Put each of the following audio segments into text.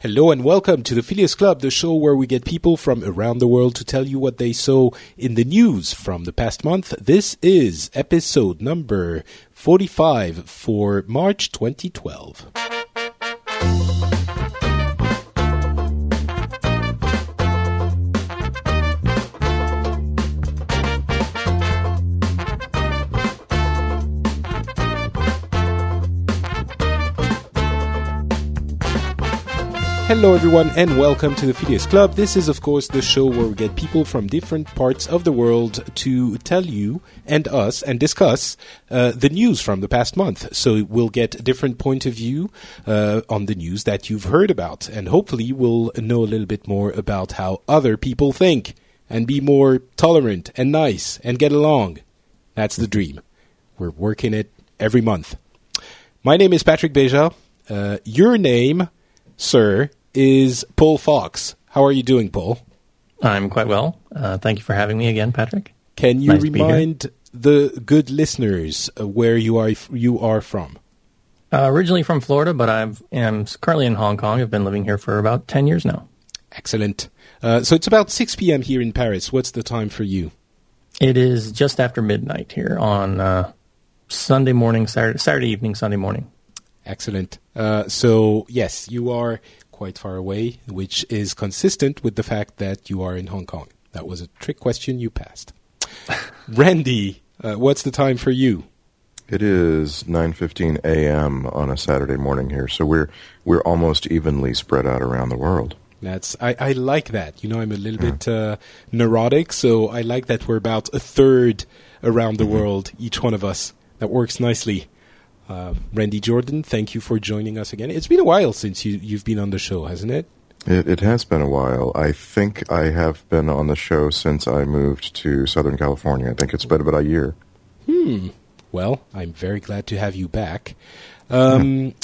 Hello and welcome to the Phileas Club, the show where we get people from around the world to tell you what they saw in the news from the past month. This is episode number 45 for March 2012. Hello, everyone, and welcome to the Phileas Club. This is, of course, the show where we get people from different parts of the world to tell you and us and discuss uh, the news from the past month. So we'll get a different point of view uh, on the news that you've heard about, and hopefully we'll know a little bit more about how other people think and be more tolerant and nice and get along. That's the dream. We're working it every month. My name is Patrick Beja. Uh, your name, sir, is Paul Fox. How are you doing, Paul? I'm quite well. Uh, thank you for having me again, Patrick. Can you Nice to be here. remind the good listeners uh, where you are you are from? Uh, originally from Florida, but I am currently in Hong Kong. I've been living here for about 10 years now. Excellent. Uh, so it's about 6 p.m. here in Paris. What's the time for you? It is just after midnight here on uh, Sunday morning, Saturday, Saturday evening, Sunday morning. Excellent. Uh, so yes, you are quite far away, which is consistent with the fact that you are in Hong Kong. That was a trick question you passed. Randy, uh, what's the time for you? It is 9:15 a.m. on a Saturday morning here, so we're we're almost evenly spread out around the world. That's I, I like that. You know, I'm a little bit uh, neurotic, so I like that we're about a third around the world, each one of us. That works nicely. Uh, Randy Jordan, thank you for joining us again. It's been a while since you you've been on the show, hasn't it? It, it has been a while. I think I have been on the show since I moved to Southern California. I think it's been about a year. Hmm. Well, I'm very glad to have you back. Um,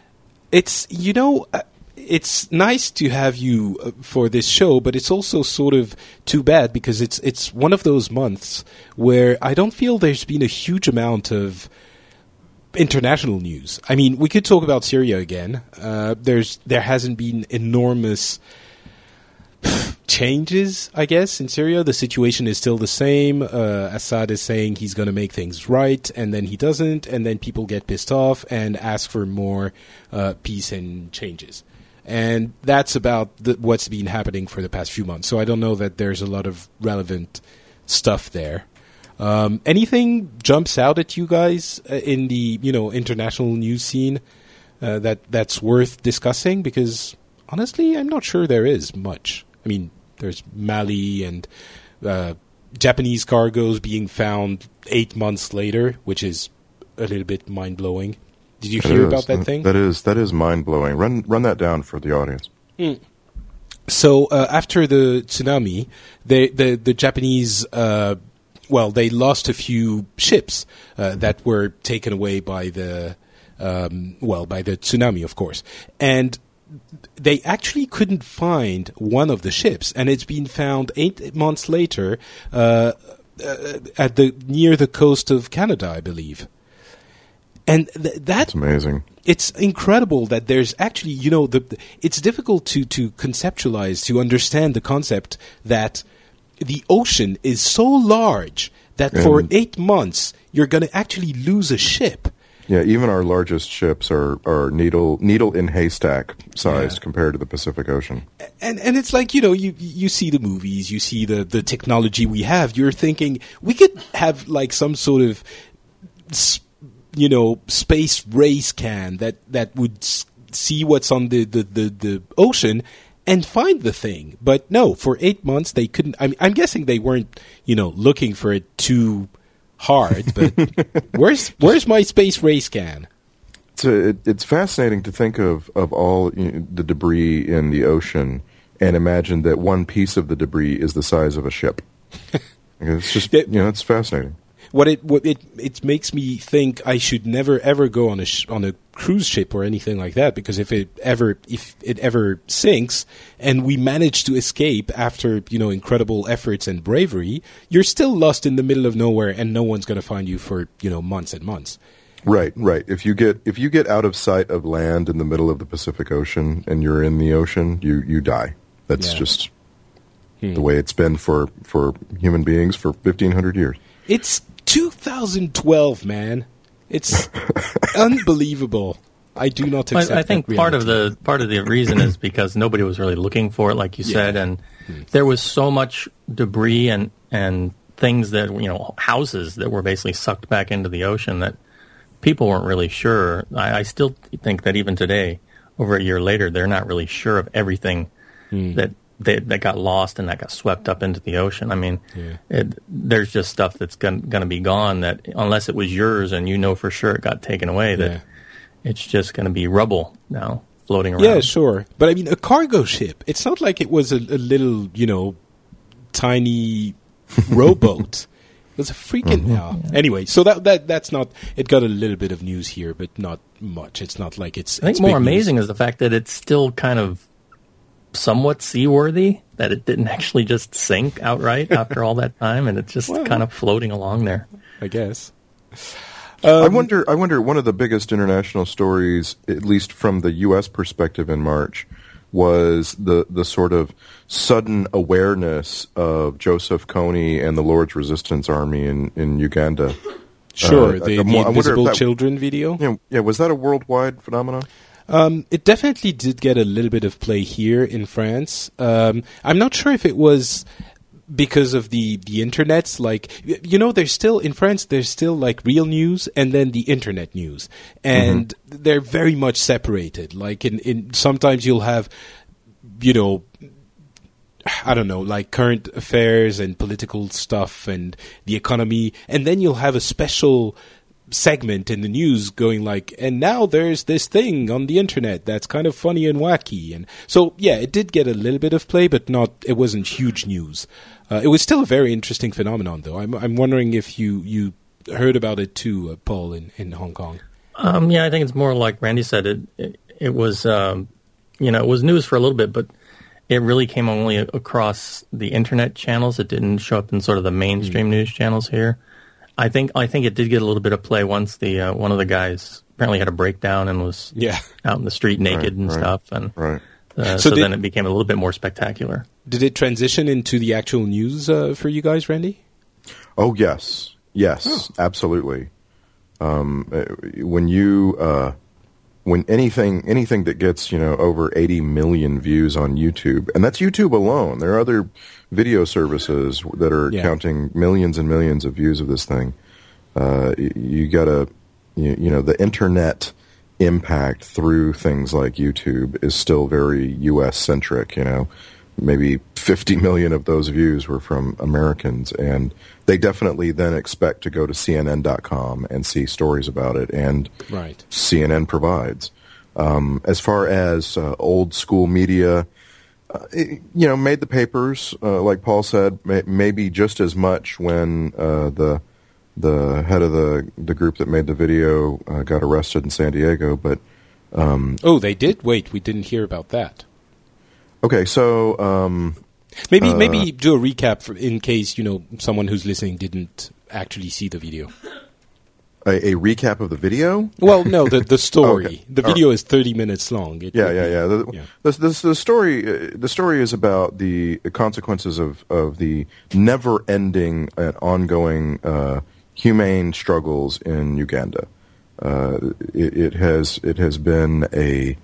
it's you know. Uh, it's nice to have you uh, for this show, but it's also sort of too bad because it's it's one of those months where I don't feel there's been a huge amount of international news. I mean, we could talk about Syria again. Uh, there's there hasn't been enormous changes, I guess, in Syria. The situation is still the same. Uh, Assad is saying he's going to make things right, and then he doesn't, and then people get pissed off and ask for more uh, peace and changes. And that's about the, what's been happening for the past few months. So I don't know that there's a lot of relevant stuff there. Um, anything jumps out at you guys uh, in the you know international news scene uh, that that's worth discussing? Because honestly, I'm not sure there is much. I mean, there's Mali and uh, Japanese cargoes being found eight months later, which is a little bit mind blowing. Did you hear about that thing? That is that is mind blowing. Run run that down for the audience. So uh, after the tsunami, they, the the Japanese, uh, well, they lost a few ships uh, that were taken away by the, um, well, by the tsunami, of course, and they actually couldn't find one of the ships, and it's been found eight months later uh, uh, at the near the coast of Canada, I believe. And th- that It's amazing. it's incredible that there's actually you know the, the- it's difficult to to conceptualize to understand the concept that the ocean is so large that for 8 months you're going to actually lose a ship Yeah, even our largest ships are, are needle needle in haystack sized Yeah. compared to the Pacific Ocean. and and it's like you know you you see the movies you see the the technology we have you're thinking we could have like some sort of you know space race can that that would see what's on the the the, the ocean and find the thing but no for 8 months they couldn't I mean, I'm guessing they weren't you know looking for it too hard but where's where's my space race can It's, a, it, it's fascinating to think of, of all you know, the debris in the ocean and imagine that one piece of the debris is the size of a ship. it's just, you know, it's fascinating. What it what it it makes me think I should never ever go on a sh- on a cruise ship or anything like that because if it ever if it ever sinks and we manage to escape after you know incredible efforts and bravery, you're still lost in the middle of nowhere and no one's going to find you for you know months and months. Right, right. If you get if you get out of sight of land in the middle of the Pacific Ocean and you're in the ocean, you you die. That's Yeah. just hmm. the way it's been for for human beings for 1500 years. It's 2012, man. It's unbelievable. I do not accept. I, I think that part of the part of the reason is because nobody was really looking for it, like you said, and hmm. there was so much debris and and things that you know houses that were basically sucked back into the ocean that people weren't really sure. I, I still think that even today, over a year later, they're not really sure of everything hmm. that they, that got lost and that got swept up into the ocean. I mean, Yeah. it, there's just stuff that's going to be gone that unless it was yours and you know for sure it got taken away, that Yeah. it's just going to be rubble now floating around. Yeah, sure. But I mean, a cargo ship. It's not like it was a, a little, you know, tiny rowboat. It was a freaking mm-hmm. yeah. Anyway, so that that that's not. It got a little bit of news here, but not much. It's not like it's. I think it's more big news. amazing is the fact that it's still kind of somewhat seaworthy, that it didn't actually just sink outright after all that time, and it's just Well. kind of floating along there. I guess. I wonder. I wonder. One of the biggest international stories, at least from the U.S. perspective, in March, was the the sort of sudden awareness of Joseph Kony and the Lord's Resistance Army in in Uganda. Sure, Uh, the, I- the I invisible that- children video. Yeah, yeah. Was that a worldwide phenomenon? Um, it definitely did get a little bit of play here in France. Um, I'm not sure if it was because of the the internets. Like you know, there's still in France. There's still like real news and then the internet news, and they're very much separated. Like in in sometimes you'll have, you know. I don't know, like current affairs and political stuff and the economy, and then you'll have a special segment in the news going like, and now there's this thing on the internet that's kind of funny and wacky, and so yeah, it did get a little bit of play, but not, it wasn't huge news. Uh, it was still a very interesting phenomenon, though. I'm, I'm wondering if you you heard about it too, uh, Paul, in in Hong Kong. Um, yeah, I think it's more like Randy said. It it, it was um, you know it was news for a little bit, but it really came only across the internet channels. It didn't show up in sort of the mainstream news channels here. I think I think it did get a little bit of play once the uh, one of the guys apparently had a breakdown and was Yeah. out in the street naked Right, and right, stuff, and Right. uh, So so, did- then it became a little bit more spectacular. Did it transition into the actual news uh, for you guys, Randy? Oh yes, yes, absolutely. Um, uh, when you uh, when anything anything that gets you know over 80 million views on YouTube, and that's YouTube alone. There are other video services that are Yeah. counting millions and millions of views of this thing. Uh, you gotta you, you know the internet impact through things like YouTube is still very U.S. centric. You know, maybe 50 million of those views were from Americans, and they definitely then expect to go to CNN.com and see stories about it, and Right. CNN provides. Um, as far as uh, old school media, uh, it, you know, made the papers, uh, like Paul said, may, maybe just as much when uh, the the head of the the group that made the video uh, got arrested in San Diego. But Oh, they did. Wait, we didn't hear about that. okay, so um, Maybe Uh, maybe do a recap for, in case you know someone who's listening didn't actually see the video. A, a recap of the video. Well, no, the the story. Okay. The video is thirty minutes long. It Yeah, yeah, yeah. The, yeah. The, the, the story, uh, the story is about the consequences of, of the never-ending and ongoing uh, humane struggles in Uganda. Uh, it, it has it has been a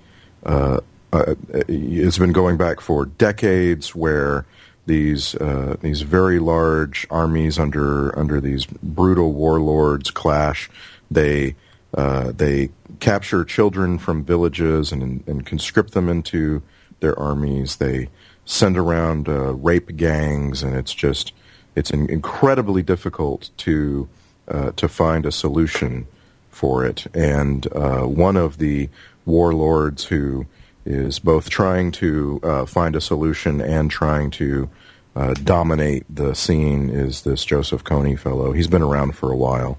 uh, uh, it's been going back for decades where these uh, these very large armies under under these brutal warlords clash. They uh, they capture children from villages and, and conscript them into their armies. They send around uh, rape gangs, and it's just it's in- incredibly difficult to uh, to find a solution for it. And uh, one of the warlords who is both trying to uh, find a solution and trying to uh, dominate the scene is this Joseph Kony fellow. He's been around for a while.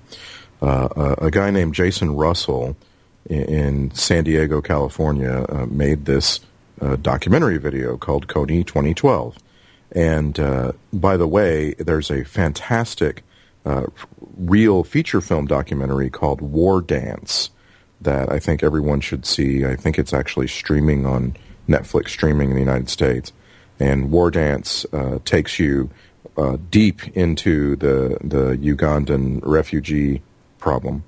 Uh, a, a guy named Jason Russell in, in San Diego, California, uh, made this uh, documentary video called Kony 2012. And uh, by the way, there's a fantastic real feature film documentary called War Dance that I think everyone should see. I think it's actually streaming on Netflix, streaming in the United States. And War Dance uh, takes you uh, deep into the the Ugandan refugee problem.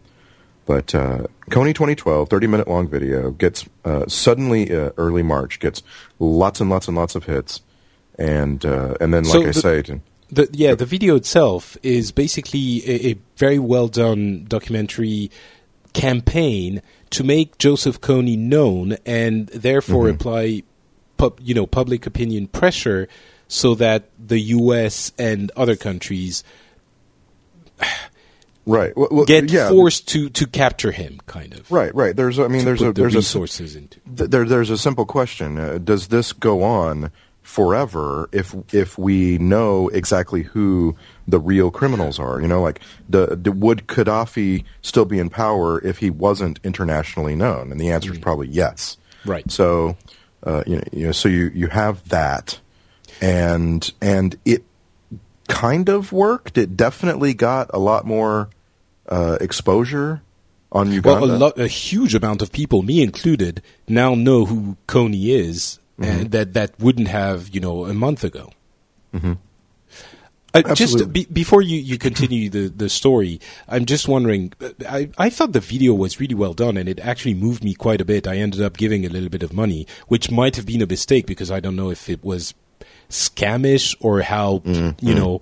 But uh, Kony 2012, 30 minute long video, gets uh, suddenly uh, early March, gets lots and lots and lots of hits. And uh, and then, like So I say, The, yeah, the video itself is basically a, a very well done documentary campaign to make Joseph Kony known and therefore apply, pub, you know, public opinion pressure so that the U.S. and other countries right, well, well, get yeah, forced to, to capture him, kind of. Right, right. There's, I mean, there's a the there's a resources into. th- there, there's a simple question: uh, Does this go on forever if if we know exactly who the real criminals are? You know, like the, the would Gaddafi still be in power if he wasn't internationally known? And the answer is probably yes. Right. So, uh, you know, you know, so you you have that, and and it kind of worked. It definitely got a lot more uh, exposure on Uganda. Well, a, lot, a huge amount of people, me included, now know who Kony is, Mm-hmm. and that that wouldn't have you know a month ago. Uh, just be, before you, you continue the, the story, I'm just wondering. uh, I, I thought the video was really well done, and it actually moved me quite a bit. I ended up giving a little bit of money, which might have been a mistake because I don't know if it was scamish or how Mm-hmm. you know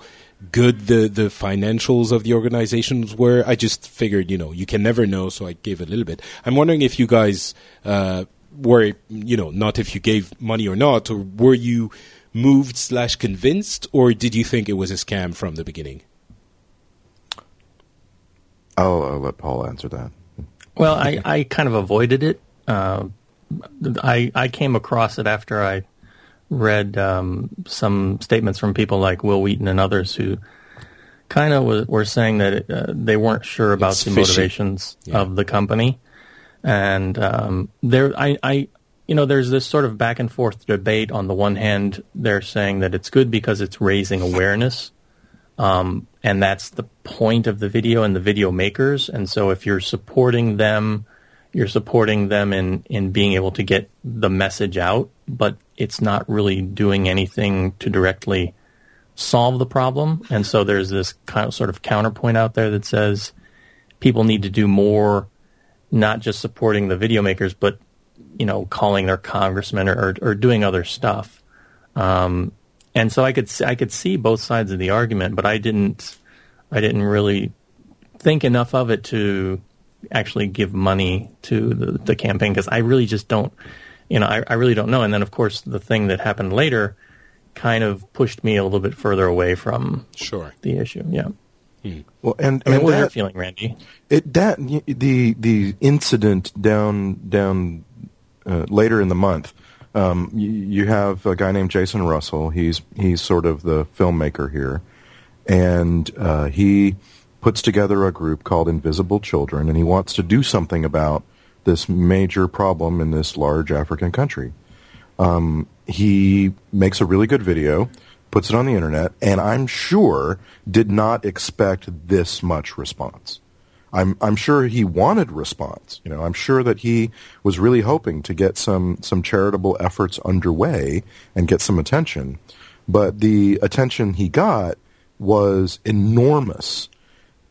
good the the financials of the organizations were. I just figured you know you can never know, so I gave a little bit. I'm wondering if you guys uh, were you know not if you gave money or not, or were you moved slash convinced, or did you think it was a scam from the beginning? I'll, I'll let Paul answer that. Well, I, I kind of avoided it. Uh, I I came across it after I read um, some statements from people like Wil Wheaton and others who kind of were, were saying that it, uh, they weren't sure about It's the fishy. motivations Yeah. of the company, and um, there I, I you know there's this sort of back and forth debate. On the one hand, they're saying that it's good because it's raising awareness um, and that's the point of the video and the video makers. And so, if you're supporting them, you're supporting them in in being able to get the message out, but it's not really doing anything to directly solve the problem. And so, there's this kind of sort of counterpoint out there that says people need to do more, not just supporting the video makers, but you know, calling their congressmen or, or, or doing other stuff. Um, and so I could I could see both sides of the argument, but I didn't I didn't really think enough of it to actually give money to the, the campaign because I really just don't you know I, I really don't know. And then of course the thing that happened later kind of pushed me a little bit further away from Sure. the issue. Yeah. Well, and, I mean, and what was your that, feeling, Randy? it that the the incident down down uh, later in the month. Um, you, you have a guy named Jason Russell. He's he's sort of the filmmaker here, and uh, he puts together a group called Invisible Children, and he wants to do something about this major problem in this large African country. Um, he makes a really good video, puts it on the internet, and I'm sure did not expect this much response. I'm I'm sure he wanted response. You know, I'm sure that he was really hoping to get some some charitable efforts underway and get some attention. But the attention he got was enormous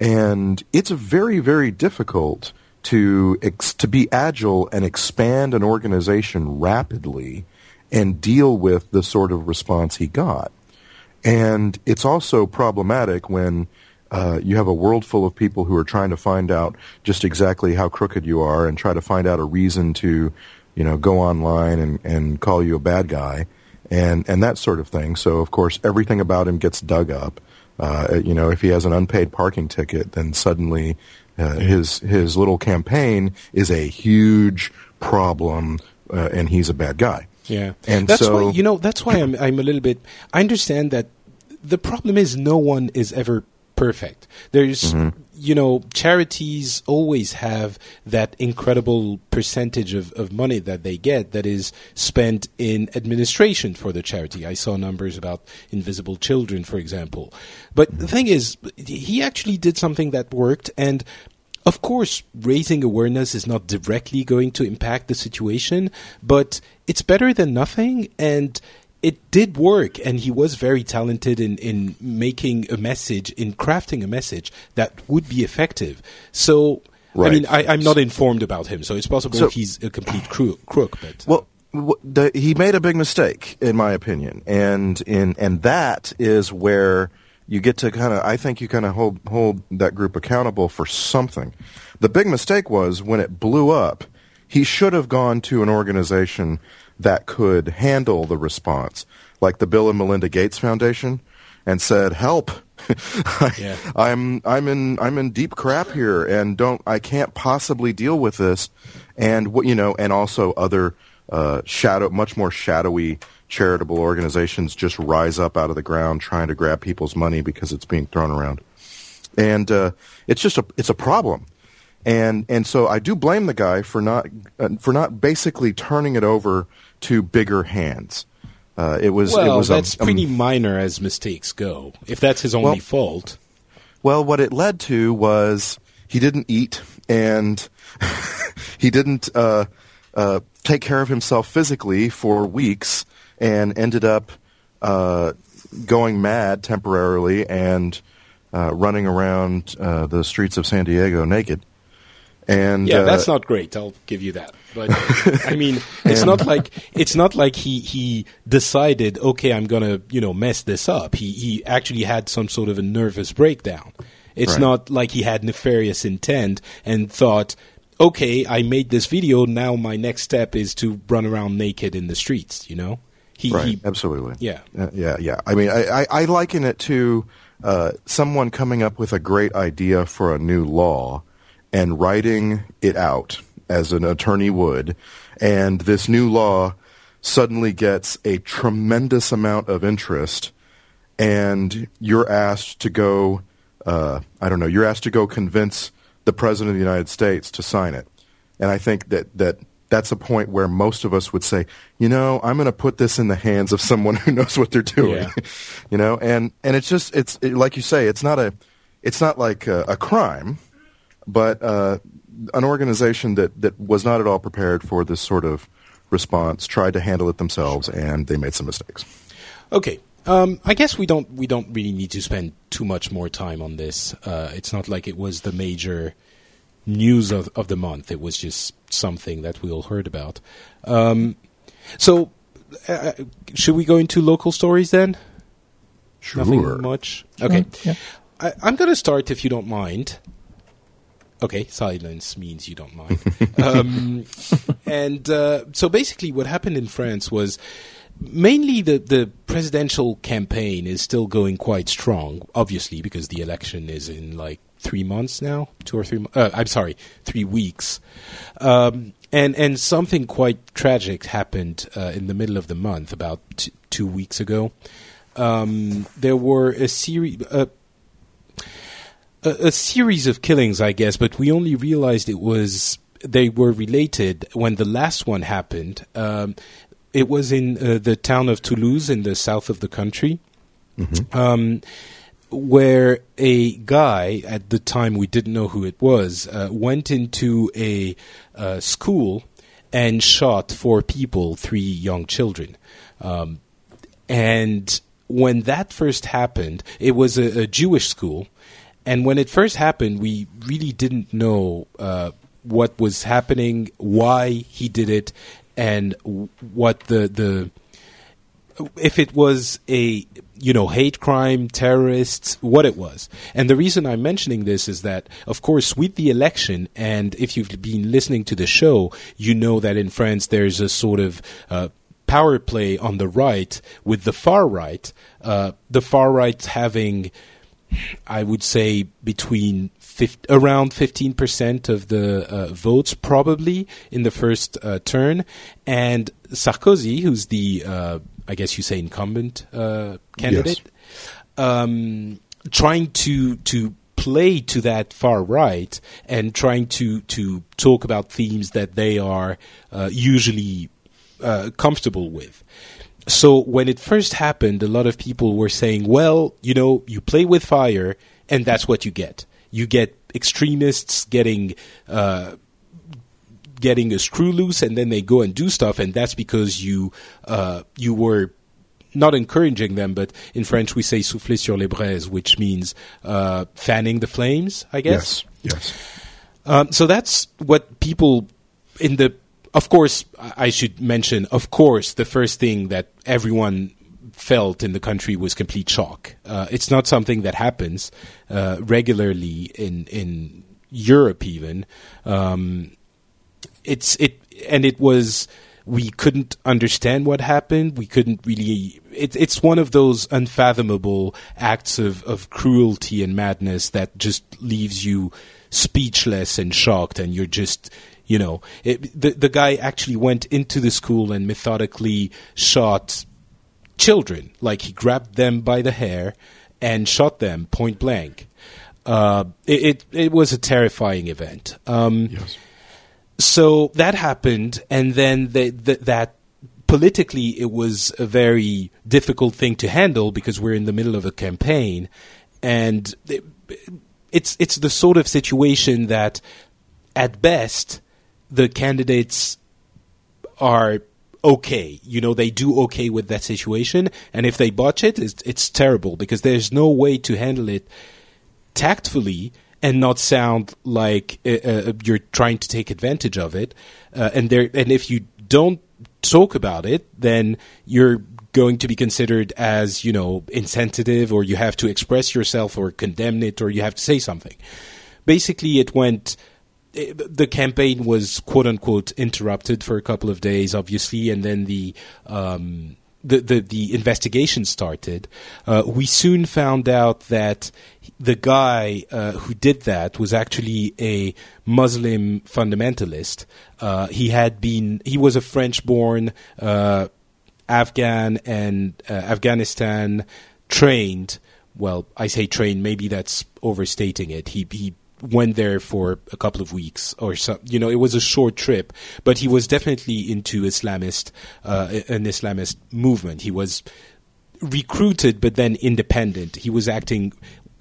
and it's very very difficult to ex- to be agile and expand an organization rapidly and deal with the sort of response he got and it's also problematic when uh, you have a world full of people who are trying to find out just exactly how crooked you are and try to find out a reason to you know go online and, and call you a bad guy and and that sort of thing. So of course everything about him gets dug up. Uh, you know if he has an unpaid parking ticket then suddenly uh, his his little campaign is a huge problem uh, and he's a bad guy Yeah, And that's so- why you know that's why I'm I'm a little bit. I understand that the problem is no one is ever perfect. There's Mm-hmm. you know, charities always have that incredible percentage of, of money that they get that is spent in administration for the charity. I saw numbers about Invisible Children, for example. But the thing is, he actually did something that worked, and of course, raising awareness is not directly going to impact the situation, but it's better than nothing, and it did work, and he was very talented in, in making a message, in crafting a message that would be effective. So, Right. I mean, I, I'm not informed about him, so it's possible So- he's a complete crook, crook but uh, Well, w- the, he made a big mistake, in my opinion, and in and that is where you get to kind of. I think you kind of hold hold that group accountable for something. The big mistake was when it blew up. He should have gone to an organization that could handle the response, like the Bill and Melinda Gates Foundation, and said, "Help." Yeah. I'm I'm in I'm in deep crap here, and don't I can't possibly deal with this, and what you know, and also other uh, shadow, much more shadowy charitable organizations just rise up out of the ground trying to grab people's money because it's being thrown around, and uh, it's just a it's a problem, and and so I do blame the guy for not uh, for not basically turning it over to bigger hands. Uh, it was well, it was that's a- pretty minor as mistakes go. If that's his only Well- fault, Well, what it led to was he didn't eat and he didn't uh, uh, take care of himself physically for weeks and ended up uh, going mad temporarily and uh, running around uh, the streets of San Diego naked. And yeah, uh, that's not great. I'll give you that. But I mean, it's not like it's not like he he decided, okay, I'm gonna you know mess this up. He he actually had some sort of a nervous breakdown. It's Right. not like he had nefarious intent and thought, okay, I made this video. Now my next step is to run around naked in the streets. You know, he, Right, he absolutely. Yeah. Uh, yeah, yeah. I mean, I, I, I liken it to uh, someone coming up with a great idea for a new law and writing it out as an attorney would, and this new law suddenly gets a tremendous amount of interest, and you're asked to go, uh, I don't know, you're asked to go convince the President of the United States to sign it. And I think that, that that's a point where most of us would say, you know, I'm going to put this in the hands of someone who knows what they're doing. Yeah. you know, and, and it's just, it's it, like you say, it's not a, it's not like a, a crime, but uh, an organization that, that was not at all prepared for this sort of response tried to handle it themselves, and they made some mistakes. Okay. Um, I guess we don't we don't really need to spend too much more time on this. Uh, it's not like it was the major news of, of the month. It was just something that we all heard about. Um, so, uh, should we go into local stories then? Nothing much. Okay. yeah. I, I'm going to start if you don't mind. Okay, silence means you don't mind. um, and uh, so basically, what happened in France was mainly the, the presidential campaign is still going quite strong, obviously, because the election is in like three months now, two or three. Uh, I'm sorry, three weeks. Um, and and something quite tragic happened uh, in the middle of the month, about t- two weeks ago. Um, there were a series. Uh, a, a series of killings, I guess, but we only realized it was they were related when the last one happened. Um, it was in uh, the town of Toulouse in the south of the country, um, where a guy at the time we didn't know who it was uh, went into a uh, school and shot four people, three young children. Um, and when that first happened, it was a, a Jewish school. And when it first happened, we really didn't know uh, what was happening, why he did it, and what the the if it was a you know hate crime, terrorists, what it was. And the reason I'm mentioning this is that, of course, with the election, and if you've been listening to the show, you know that in France there's a sort of uh, power play on the right with the far right. Uh, the far right having I would say between 50, around 15% of the uh, votes, probably in the first uh, turn, and Sarkozy, who's the, uh, I guess you say, incumbent uh, candidate, um, trying to to play to that far right and trying to to talk about themes that they are uh, usually uh, comfortable with. So when it first happened, a lot of people were saying, "Well, you know, you play with fire, and that's what you get. You get extremists getting." Uh, getting a screw loose and then they go and do stuff and that's because you uh, you were not encouraging them, but in French we say souffler sur les braises, which means uh, fanning the flames, I guess. Yes. Yes. Um, so that's what people in the. Of course, I should mention. Of course, the first thing that everyone felt in the country was complete shock. Uh, it's not something that happens uh, regularly in in Europe, even. Um, it's it, and it was we couldn't understand what happened. We couldn't really. It, it's one of those unfathomable acts of, of cruelty and madness that just leaves you speechless and shocked, and you're just. You know, it, the the guy actually went into the school and methodically shot children. Like he grabbed them by the hair and shot them point blank. Uh, it, it, it was a terrifying event. Um, Yes. So that happened, and then the, the, that politically it was a very difficult thing to handle because we're in the middle of a campaign, and it, it's it's the sort of situation that, at best, the candidates are okay. You know, they do okay with that situation, and if they botch it, it's, it's terrible because there's no way to handle it tactfully and not sound like uh, uh, you're trying to take advantage of it. Uh, and there, and if you don't talk about it, then you're going to be considered as you know insensitive, or you have to express yourself, or condemn it, or you have to say something. Basically, it went. eh, The campaign was quote unquote interrupted for a couple of days, obviously, and then the um, the, the the investigation started. Uh, we soon found out that the guy uh, who did that was actually a Muslim fundamentalist. Uh, he had been he was a French-born uh, Afghan and uh, Afghanistan trained. Well, I say trained. Maybe that's overstating it. He he went there for a couple of weeks or so. You know, it was a short trip, but he was definitely into Islamist uh, an Islamist movement. He was recruited, but then independent. He was acting.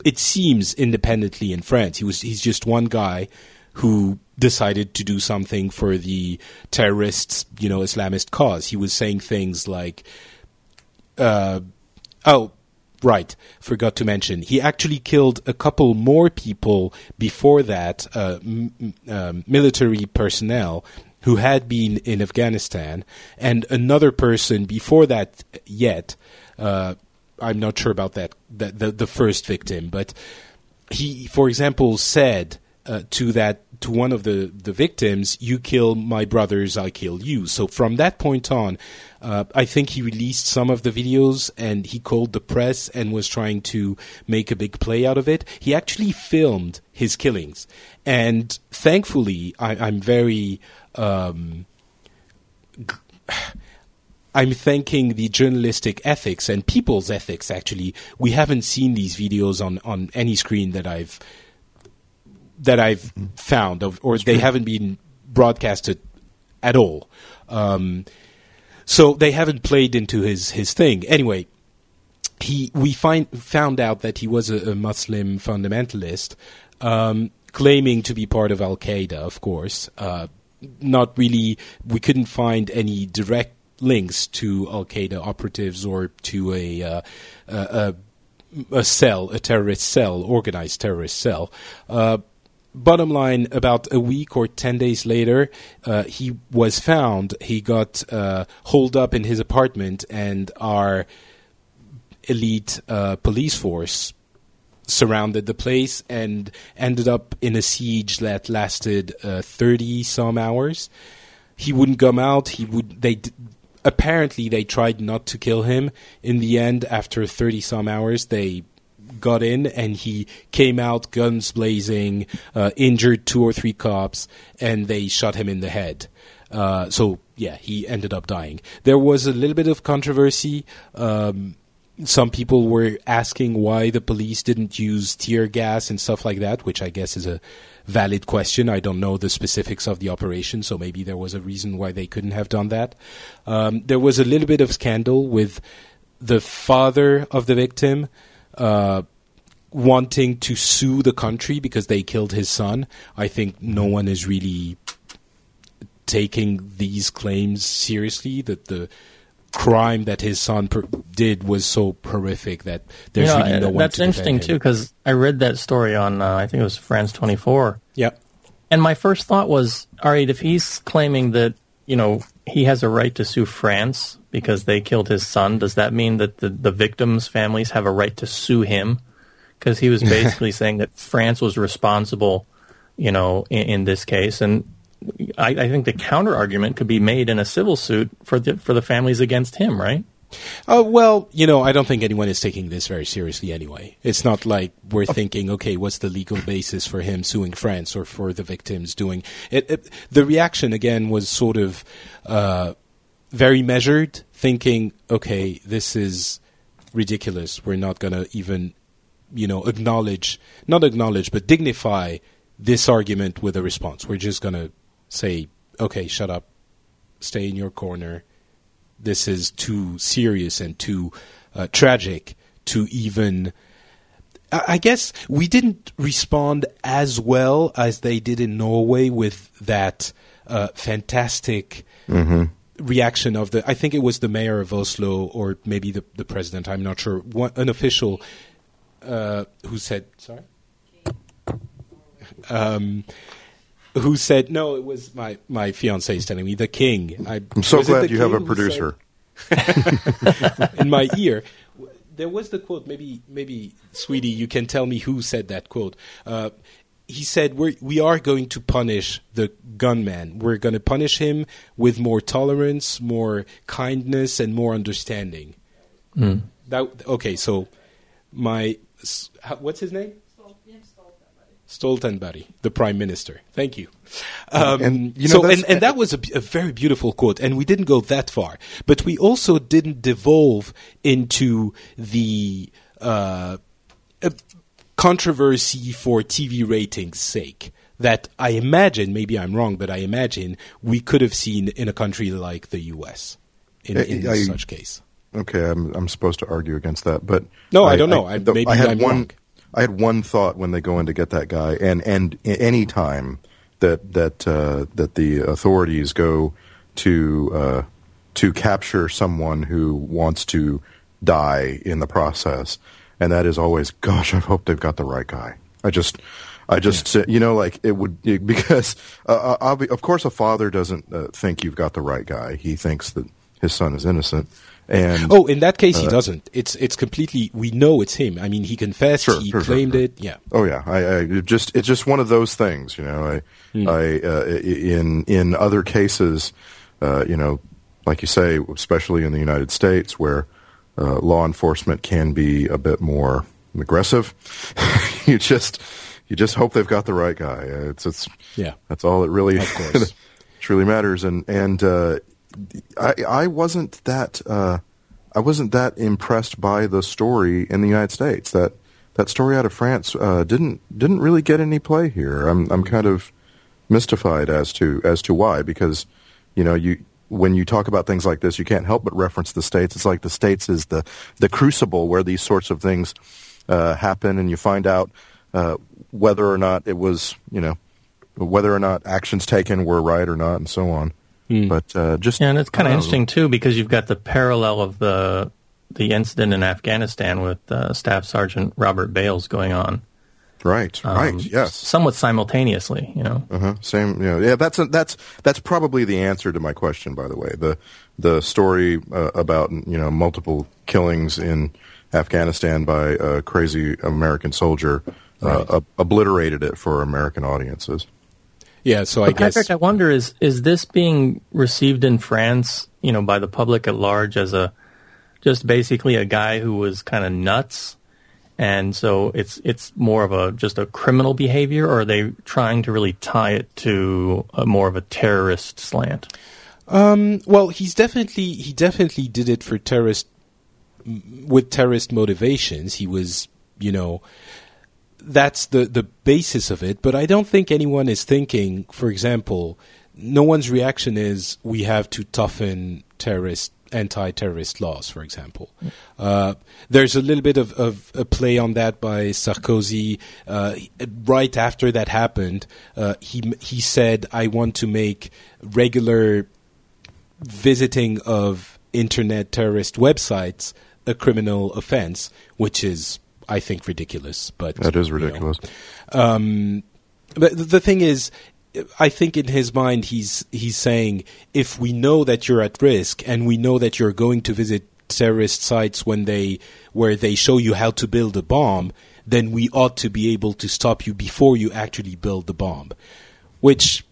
It seems independently in France. He was. He's just one guy who decided to do something for the terrorists, you know, Islamist cause. He was saying things like, uh, "Oh, right, forgot to mention, he actually killed a couple more people before that, uh, m- um, military personnel." Who had been in Afghanistan, and another person before that yet. Uh, I'm not sure about that, that the, the first victim, but he, for example, said uh, to that to one of the the victims, "You kill my brothers, I kill you." So from that point on, uh, I think he released some of the videos and he called the press and was trying to make a big play out of it. He actually filmed his killings, and thankfully, I, I'm very. Um, I'm thanking the journalistic ethics and people's ethics. Actually, we haven't seen these videos on, on any screen that I've that I've found, of, or they haven't been broadcasted at all. Um, so they haven't played into his his thing. Anyway, he we find found out that he was a, a Muslim fundamentalist, um, claiming to be part of Al Qaeda. Of course, uh, not really. We couldn't find any direct links to Al Qaeda operatives or to a, uh, a, a a cell, a terrorist cell, organized terrorist cell. Uh, bottom line, about a week or 10 days later, uh, he was found. He got uh, holed up in his apartment, and our elite uh, police force surrounded the place and ended up in a siege that lasted 30 some hours. He wouldn't come out. He would. They apparently they tried not to kill him. In the end, after 30 some hours, they got in and he came out guns blazing, uh, injured two or three cops, and they shot him in the head. Uh, so yeah, he ended up dying. There was a little bit of controversy. Um, some people were asking why the police didn't use tear gas and stuff like that, which I guess is a valid question. I don't know the specifics of the operation, so maybe there was a reason why they couldn't have done that. Um, there was a little bit of scandal with the father of the victim uh, wanting to sue the country because they killed his son. I think no one is really taking these claims seriously. That the crime that his son per- did was so horrific that there's know, really no uh, one. that's interesting too because I read that story on uh, I think it was France 24, Yeah. and my first thought was, all right, if he's claiming that you know he has a right to sue France because they killed his son, does that mean that the the victims' families have a right to sue him? Because he was basically saying that France was responsible, you know, in, in this case, and I, I think the counter argument could be made in a civil suit for the for the families against him, right? Uh, well, you know, I don't think anyone is taking this very seriously anyway. It's not like we're thinking, okay, what's the legal basis for him suing France or for the victims doing it? it the reaction again was sort of uh, very measured, thinking, okay, this is ridiculous. We're not going to even, you know, acknowledge, not acknowledge, but dignify this argument with a response. We're just going to say, okay, shut up, stay in your corner this is too serious and too uh, tragic to even. I I guess we didn't respond as well as they did in Norway with that uh, fantastic reaction of the. I think it was the mayor of Oslo or maybe the the president. I'm not sure. One, an official uh, who said, "Sorry." Um, who said no? It was my my fiance is telling me the king. I, I'm so glad you have a king who said- producer. in my ear. There was the quote. Maybe, maybe, sweetie, you can tell me who said that quote. Uh, he said, We're, "We are going to punish the gunman. We're going to punish him with more tolerance, more kindness, and more understanding." That okay. So, my what's his name? Stoltenberg, the prime minister. Thank you. Um, And, you know, so, and, and that was a very beautiful quote, and we didn't go that far, but we also didn't devolve into the uh, uh, controversy for TV ratings' sake. That I imagine, maybe I'm wrong, but I imagine we could have seen in a country like the U.S. in, in I- I- such case. Okay, I'm I'm supposed to argue against that, but No, I don't know. I- maybe I had I'm one. wrong. I had one thought when they go in to get that guy, and and any time that that uh, that the authorities go to uh, to capture someone who wants to die in the process, and that is always, gosh, I hope they've got the right guy. I just. I just, say- you know, like it would it- because, uh, uh, of course, a father doesn't uh, think you've got the right guy. He thinks that his son is innocent, and Oh, in that case, he doesn't. It's it's completely. We know it's him. I mean, he confessed. Sure, he sure, claimed sure. it. Yeah. Oh yeah, I, I it just it's just one of those things, you know. I I uh, in in other cases, uh, you know, like you say, especially in the United States, where uh, law enforcement can be a bit more aggressive, you just you just hope they've got the right guy. Uh, It's it's Yeah. that's all it really Of course. truly matters. And and uh, I wasn't that uh, I wasn't that impressed by the story in the United States. That that story out of France uh, didn't didn't really get any play here. I'm I'm kind of mystified as to as to why because you know you when you talk about things like this you can't help but reference the states it's like the states is the the crucible where these sorts of things uh, happen and you find out uh, whether or not it was you know whether or not actions taken were right or not and so on but uh, just Yeah, and it's kind of interesting too because you've got the parallel of the the incident in Afghanistan with uh, Staff Sergeant Robert Bales going on, right right um, yes somewhat simultaneously. You know, Uh-huh. Same, you know, yeah. That's that's that's probably the answer to my question. By the way, the the story uh, about you know multiple killings in Afghanistan by a crazy American soldier uh, ob- obliterated it for American audiences. Yeah. So I but guess. Patrick, I wonder is is this being received in France, you know, by the public at large as a just basically a guy who was kind of nuts, and so it's it's more of a just a criminal behavior, or are they trying to really tie it to a more of a terrorist slant? Um, well, he's definitely he definitely did it for terrorist with terrorist motivations. He was, you know, that's the the basis of it. But I don't think anyone is thinking, for example, no one's reaction is we have to toughen terrorist anti-terrorist laws, for example. Uh, there's a little bit of, of, a play on that by Sarkozy. Uh, right after that happened, uh, he he said, "I want to make regular visiting of internet terrorist websites a criminal offense," which is, I think, ridiculous. But that is ridiculous. You know, um, but the thing is, I think in his mind he's he's saying if we know that you're at risk and we know that you're going to visit terrorist sites when they where they show you how to build a bomb, then we ought to be able to stop you before you actually build the bomb. Which,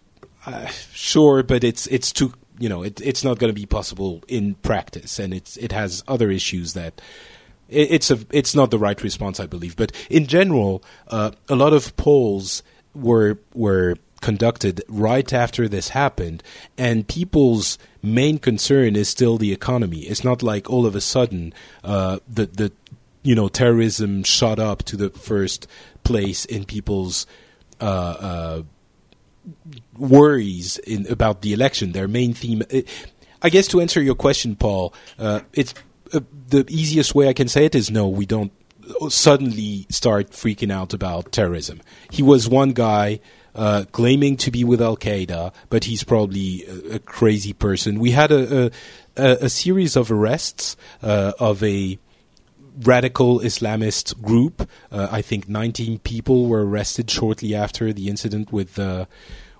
uh, sure, but it's it's too you know it, it's not going to be possible in practice, and it's it has other issues that it's a it's not the right response, I believe. But in general, uh, a lot of polls were were conducted right after this happened, and people's main concern is still the economy. It's not like all of a sudden uh, the the you know terrorism shot up to the first place in people's uh, uh, worries in, about the election. Their main theme, I guess, to answer your question, Paul, uh, it's uh, the easiest way I can say it is no, we don't suddenly start freaking out about terrorism. He was one guy uh, claiming to be with Al Qaeda, but he's probably a, a, crazy person. We had a, a, a series of arrests uh, of a radical Islamist group. Uh, I think 19 people were arrested shortly after the incident with the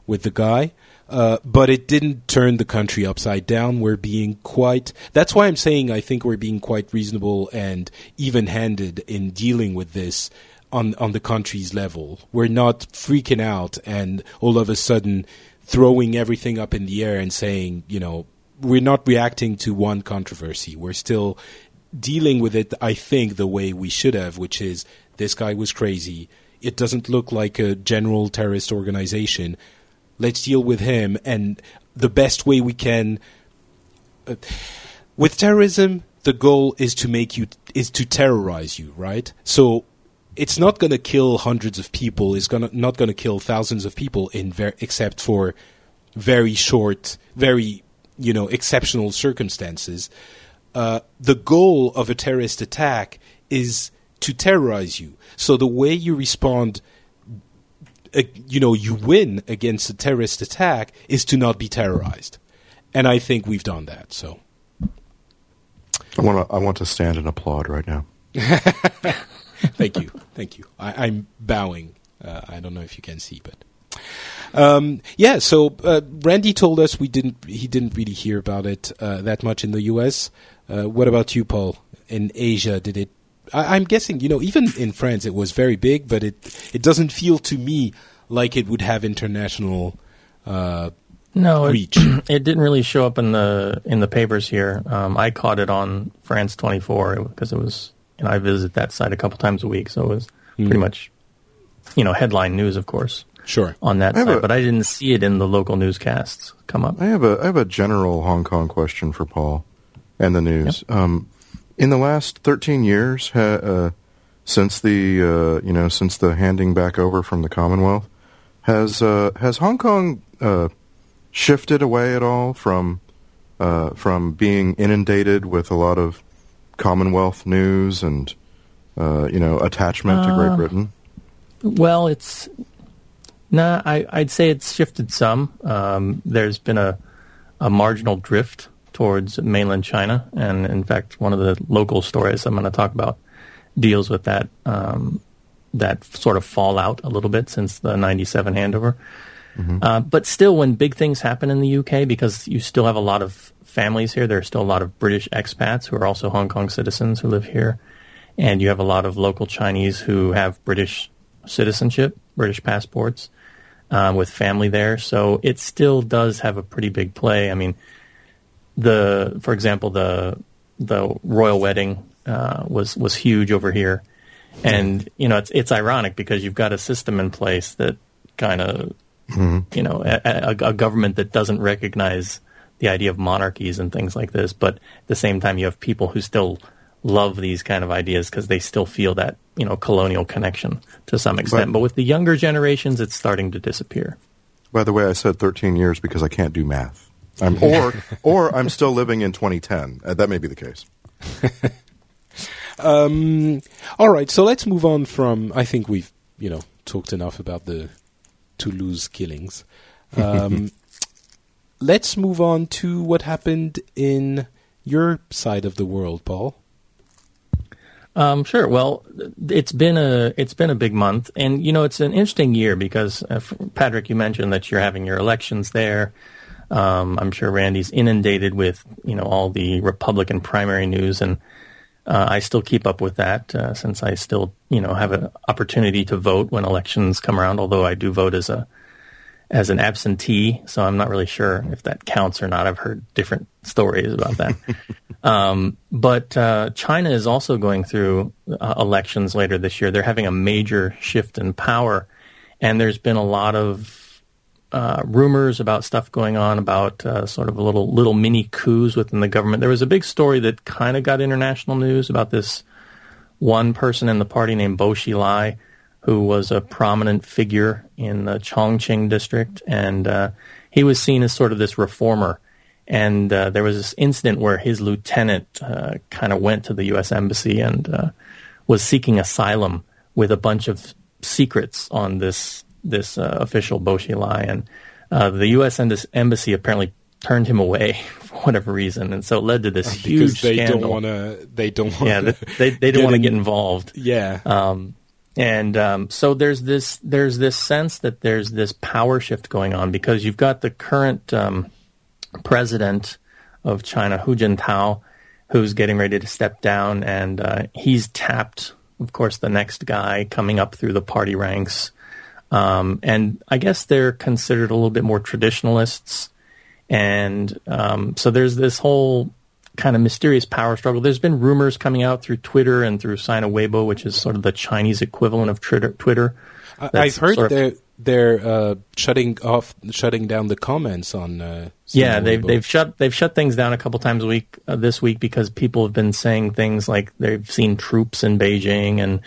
with the guy. Uh, but it didn't turn the country upside down. We're being quite. That's why I'm saying I think we're being quite reasonable and even-handed in dealing with this on on the country's level. We're not freaking out and all of a sudden throwing everything up in the air and saying, you know, we're not reacting to one controversy. We're still dealing with it, I think, the way we should have, which is this guy was crazy. It doesn't look like a general terrorist organization. Let's deal with him, and the best way we can. Uh, with terrorism, the goal is to make you is to terrorize you, right? So it's not going to kill hundreds of people. It's gonna not going to kill thousands of people in ver- except for very short, very you know exceptional circumstances. Uh, the goal of a terrorist attack is to terrorize you. So the way you respond, uh, you know, you win against a terrorist attack is to not be terrorized, and I think we've done that. So. I want to. I want to stand and applaud right now. Thank you. Thank you. I, am bowing. Uh, I don't know if you can see, but. Um, yeah, so uh, Randy told us we didn't. He didn't really hear about it uh, that much in the U.S. Uh, what about you, Paul? In Asia, did it? I, am guessing, you know, even in France, it was very big, but it it doesn't feel to me like it would have international. Uh, no, reach. It, it, didn't really show up in the in the papers here. Um, I caught it on France 24 because it was and I visit that site a couple times a week, so it was mm. pretty much, you know, headline news, of course. Sure. On that site, a, but I didn't see it in the local newscasts come up. I have a I have a general Hong Kong question for Paul, and the news. Yep. Um, in the last thirteen years, ha, uh, since the uh, you know since the handing back over from the Commonwealth, has uh, has Hong Kong uh, shifted away at all from uh, from being inundated with a lot of Commonwealth news and uh, you know attachment to Great Britain? Well, it's nah. I, would say it's shifted some. Um, there's been a a marginal drift towards mainland China, and in fact, one of the local stories I'm going to talk about deals with that um, that sort of fallout a little bit since the '97 handover. Mm-hmm. Uh, but still, when big things happen in the UK, because you still have a lot of families here. There are still a lot of British expats who are also Hong Kong citizens who live here. And you have a lot of local Chinese who have British citizenship, British passports, uh, with family there. So it still does have a pretty big play. I mean, the for example, the the royal wedding uh, was was huge over here, and you know it's it's ironic because you've got a system in place that kind of mm-hmm. you know a, a, a, government that doesn't recognize the idea of monarchies and things like this. But at the same time, you have people who still love these kind of ideas because they still feel that you know colonial connection to some extent. But, but with the younger generations, it's starting to disappear. By the way, I said 13 years because I can't do math. I'm, or or I'm still living in 2010. Uh, that may be the case. um, all right, so let's move on from. I think we've you know talked enough about the Toulouse killings. Um, let's move on to what happened in your side of the world, Paul. Um, sure. Well, it's been a it's been a big month, and you know it's an interesting year because uh, Patrick, you mentioned that you're having your elections there. Um, I'm sure Randy's inundated with you know all the Republican primary news, and uh, I still keep up with that uh, since I still you know have an opportunity to vote when elections come around. Although I do vote as a as an absentee, so I'm not really sure if that counts or not. I've heard different stories about that. um, but uh, China is also going through uh, elections later this year. They're having a major shift in power, and there's been a lot of uh, rumors about stuff going on about uh, sort of a little little mini coups within the government. There was a big story that kind of got international news about this one person in the party named Bo Xilai who was a prominent figure in the Chongqing district, and uh, he was seen as sort of this reformer. And uh, there was this incident where his lieutenant uh, kind of went to the U.S. embassy and uh, was seeking asylum with a bunch of secrets on this this uh, official Bo Xilai, and uh, the U.S. embassy apparently turned him away for whatever reason, and so it led to this because huge they scandal. don't want to. They don't. Wanna yeah, they they didn't want to get involved. Yeah. Um, and um, so there's this there's this sense that there's this power shift going on because you've got the current um, president of China, Hu Jintao, who's getting ready to step down, and uh, he's tapped, of course, the next guy coming up through the party ranks. Um, and I guess they're considered a little bit more traditionalists. And um, so there's this whole kind of mysterious power struggle. There's been rumors coming out through Twitter and through Sina Weibo, which is sort of the Chinese equivalent of Twitter. I've heard sort of, they're they're uh, shutting off, shutting down the comments on. Uh, yeah, they've they've shut they've shut things down a couple times a week uh, this week because people have been saying things like they've seen troops in Beijing and.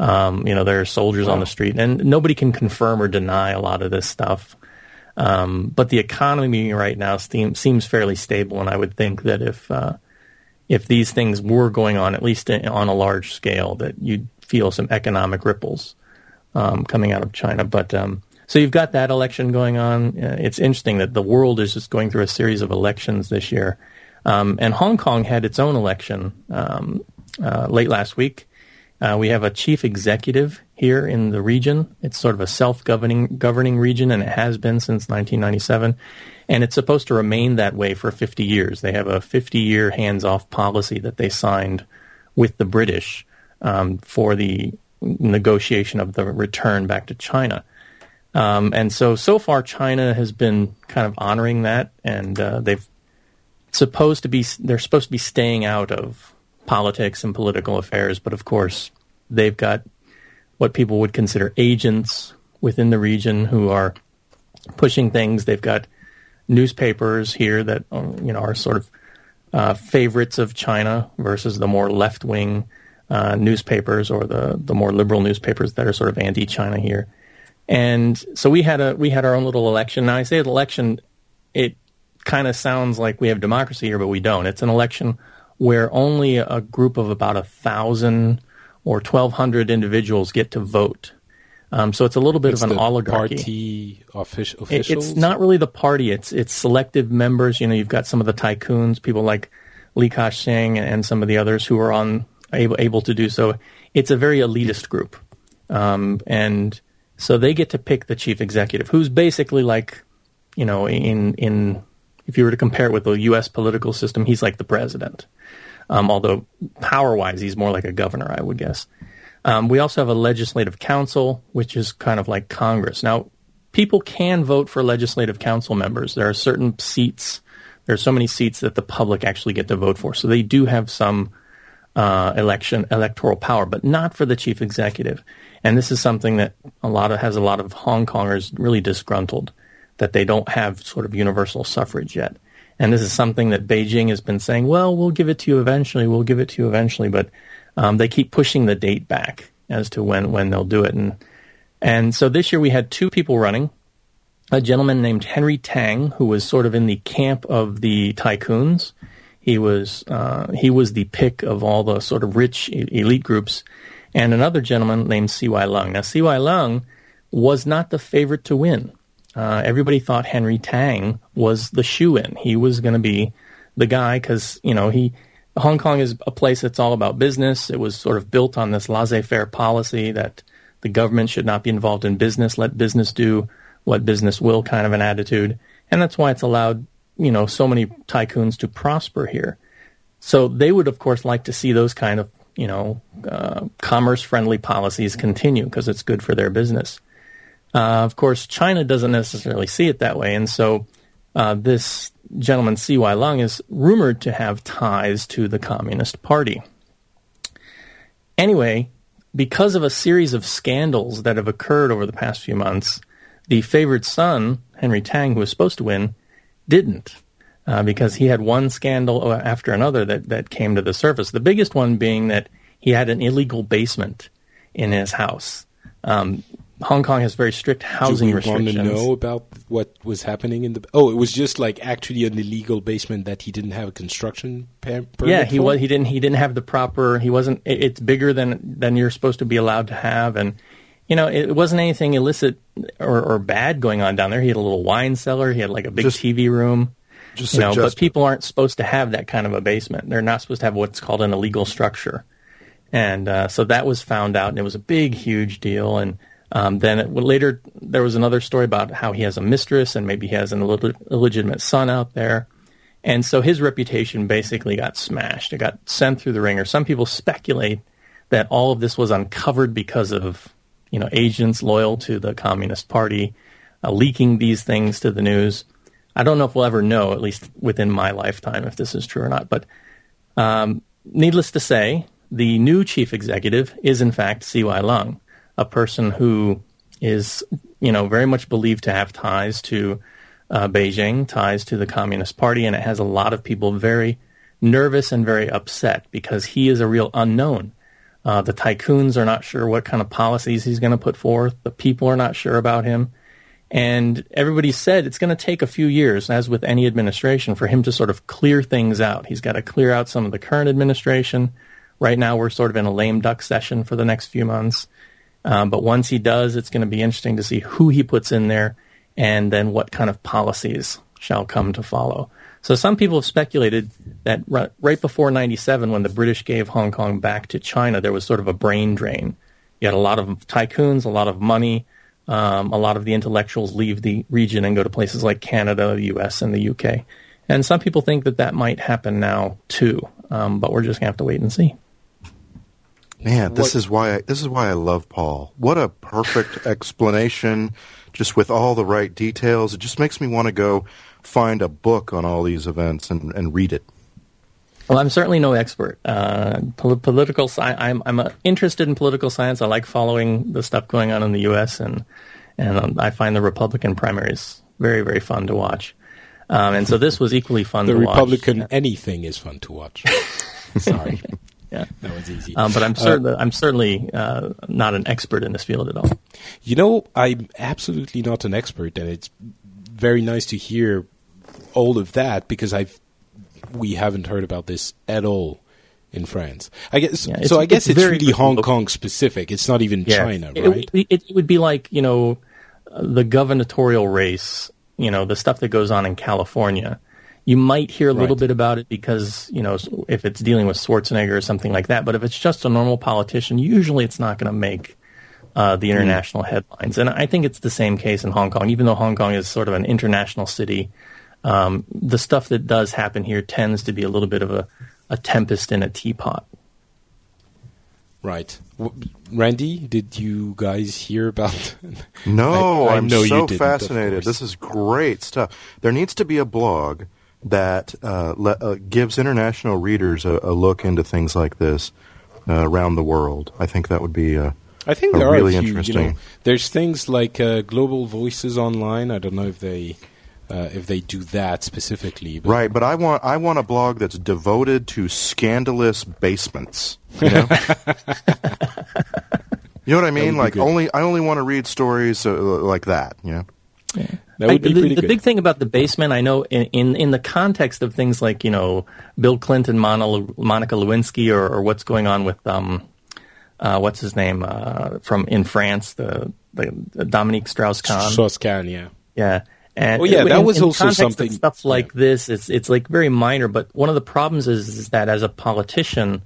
Um, you know, there are soldiers wow. on the street, and nobody can confirm or deny a lot of this stuff. Um, but the economy right now seem, seems fairly stable, and I would think that if uh, if these things were going on, at least on a large scale, that you'd feel some economic ripples um, coming out of China. But um, so you've got that election going on. Uh, it's interesting that the world is just going through a series of elections this year, um, and Hong Kong had its own election um, uh, late last week. Uh, we have a chief executive here in the region. It's sort of a self-governing governing region, and it has been since 1997. And it's supposed to remain that way for 50 years. They have a 50-year hands-off policy that they signed with the British um, for the negotiation of the return back to China. Um, and so, so far, China has been kind of honoring that, and uh, they've supposed to be they're supposed to be staying out of politics and political affairs, but of course, they've got what people would consider agents within the region who are pushing things. They've got newspapers here that um, you know are sort of uh, favorites of China versus the more left wing uh, newspapers or the the more liberal newspapers that are sort of anti China here. And so we had a we had our own little election. Now I say election, it kind of sounds like we have democracy here, but we don't. It's an election where only a group of about a thousand or 1,200 individuals get to vote. Um, so it's a little bit it's of an oligarchy. Party officials. It's not really the party. It's it's selective members. You know, you've got some of the tycoons, people like Li Ka-shing and some of the others who are on able able to do so. It's a very elitist group, um, and so they get to pick the chief executive, who's basically like, you know, in in if you were to compare it with the U.S. political system, he's like the president. Um, although power wise, he's more like a governor, I would guess. Um, we also have a legislative council, which is kind of like Congress. Now, people can vote for legislative council members. There are certain seats. There are so many seats that the public actually get to vote for. So they do have some uh, election electoral power, but not for the chief executive. And this is something that a lot of has a lot of Hong Kongers really disgruntled that they don't have sort of universal suffrage yet. And this is something that Beijing has been saying, well, we'll give it to you eventually, we'll give it to you eventually, but um, they keep pushing the date back as to when, when they'll do it. And, and so this year we had two people running. A gentleman named Henry Tang, who was sort of in the camp of the tycoons. He was uh, he was the pick of all the sort of rich elite groups, and another gentleman named CY Leung. Now CY Leung was not the favorite to win. Uh, everybody thought Henry Tang was the shoe in. He was going to be the guy because you know he Hong Kong is a place that's all about business. It was sort of built on this laissez-faire policy that the government should not be involved in business. Let business do what business will kind of an attitude, and that's why it's allowed you know so many tycoons to prosper here. So they would of course like to see those kind of you know uh, commerce-friendly policies continue because it's good for their business. Uh, of course, China doesn't necessarily see it that way, and so uh, this gentleman, C.Y. Leung, is rumored to have ties to the Communist Party. Anyway, because of a series of scandals that have occurred over the past few months, the favored son, Henry Tang, who was supposed to win, didn't. Uh, because he had one scandal after another that, that came to the surface. The biggest one being that he had an illegal basement in his house. Um, Hong Kong has very strict housing Do we restrictions. want to know about what was happening in the? Oh, it was just like actually an illegal basement that he didn't have a construction per- permit. yeah, he for? was. He didn't. He didn't have the proper. He wasn't. It, it's bigger than than you're supposed to be allowed to have, and you know, it wasn't anything illicit or, or bad going on down there. He had a little wine cellar. He had like a big Just- TV room. Just you know, but people aren't supposed to have that kind of a basement. They're not supposed to have what's called an illegal structure. And uh, so that was found out, and it was a big, huge deal. And um, then it, later there was another story about how he has a mistress and maybe he has an illeg- illegitimate son out there. And so his reputation basically got smashed. It got sent through the ringer. Some people speculate that all of this was uncovered because of you know agents loyal to the Communist Party uh, leaking these things to the news. I don't know if we'll ever know, at least within my lifetime, if this is true or not. But um, needless to say, the new chief executive is in fact C.Y. Leung, a person who is, you know, very much believed to have ties to uh, Beijing, ties to the Communist Party, and it has a lot of people very nervous and very upset because he is a real unknown. Uh, the tycoons are not sure what kind of policies he's going to put forth. The people are not sure about him. And everybody said it's going to take a few years, as with any administration, for him to sort of clear things out. He's got to clear out some of the current administration. Right now, we're sort of in a lame duck session for the next few months. Um, but once he does, it's going to be interesting to see who he puts in there and then what kind of policies shall come to follow. So some people have speculated that right, right before 97, when the British gave Hong Kong back to China, there was sort of a brain drain. You had a lot of tycoons, a lot of money. Um, a lot of the intellectuals leave the region and go to places like Canada, the U.S., and the U.K. And some people think that that might happen now too, um, but we're just gonna have to wait and see. Man, this What- is why I, this is why I love Paul. What a perfect explanation, just with all the right details. It just makes me want to go find a book on all these events and, and read it. Well, I'm certainly no expert. Uh, pol- political science. I'm I'm uh, interested in political science. I like following the stuff going on in the U.S. and and um, I find the Republican primaries very very fun to watch. Um, and so this was equally fun the to watch. Republican anything is fun to watch. Sorry, Yeah. that was easy. Um, but I'm certain I'm certainly uh, not an expert in this field at all. You know, I'm absolutely not an expert, and it's very nice to hear all of that because I've we haven't heard about this at all in France. I guess Yeah, so. I guess it's it's, really Hong. Kong specific. It's not even Yeah. China, It- right? It, it would be like you know uh, the gubernatorial race. You know the stuff that goes on in California. You might hear a little Right. bit about it because you know if it's dealing with Schwarzenegger or something like that. But if it's just a normal politician, usually it's not going to make uh, the international headlines. And I think it's the same case in Hong Kong. Even though Hong Kong is sort of an international city, um, the stuff that does happen here tends to be a little bit of a, a tempest in a teapot. Right. Randy, did you guys hear about? No, I- I am know so didn't, fascinated. This is great stuff. There needs to be a blog that uh, le- uh, gives international readers a, a look into things like this uh, around the world. I think that would be. Uh, I think a there really are a few, You know, interesting- there's things like uh, Global Voices Online. I don't know if they uh, if they do that specifically. But right, but I want I want a blog that's devoted to scandalous basements. You know, you know what I mean? Like only I only want to read stories uh, like that. You know. Yeah. That would be I, the, pretty the good. big thing about the basement, I know, in, in, in the context of things like you know Bill Clinton, Monica, Monica Lewinsky, or, or what's going on with um, uh, what's his name uh, from in France, the, the Dominique Strauss-Kahn. Strauss-Kahn, yeah, yeah. And oh yeah, that in, was in also something. stuff like yeah. this, it's it's like very minor. But one of the problems is, is that as a politician,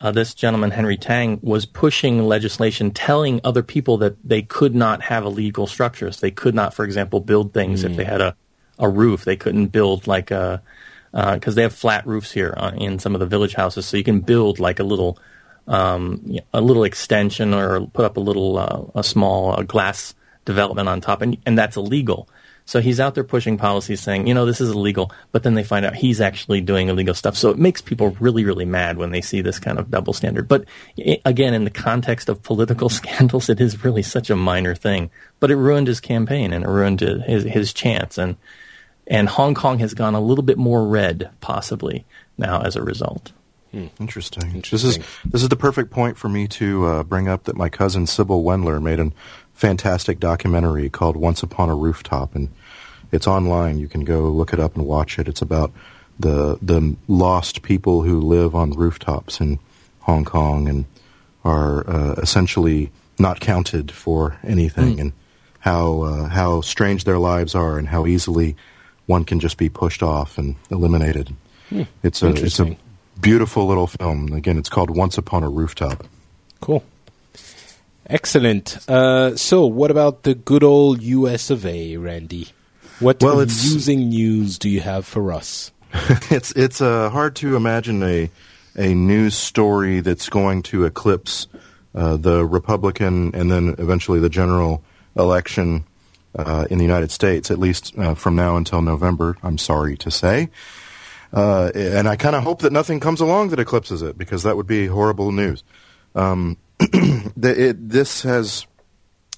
uh, this gentleman Henry Tang was pushing legislation, telling other people that they could not have illegal structures. They could not, for example, build things mm. if they had a a roof. They couldn't build like a because uh, they have flat roofs here uh, in some of the village houses, so you can build like a little um, a little extension or put up a little uh, a small uh, glass development on top, and and that's illegal. So he's out there pushing policies saying, you know, this is illegal, but then they find out he's actually doing illegal stuff. So it makes people really, really mad when they see this kind of double standard. But it, again, in the context of political scandals, it is really such a minor thing. But it ruined his campaign and it ruined his, his chance. And, and Hong Kong has gone a little bit more red, possibly, now as a result. Hmm. Interesting. Interesting. This is this is the perfect point for me to uh, bring up that my cousin Sybil Wendler made a fantastic documentary called Once Upon a Rooftop, and it's online. You can go look it up and watch it. It's about the the lost people who live on rooftops in Hong Kong and are uh, essentially not counted for anything, mm. and how uh, how strange their lives are, and how easily one can just be pushed off and eliminated. Hmm. It's a it's a beautiful little film. Again, it's called Once Upon a Rooftop. Cool. Excellent. Uh, so, what about the good old U.S. of A., Randy? What well, amusing news do you have for us? it's it's uh, hard to imagine a a news story that's going to eclipse uh, the Republican and then eventually the general election uh, in the United States, at least uh, from now until November. I'm sorry to say. Uh, and I kind of hope that nothing comes along that eclipses it because that would be horrible news. Um, it, this has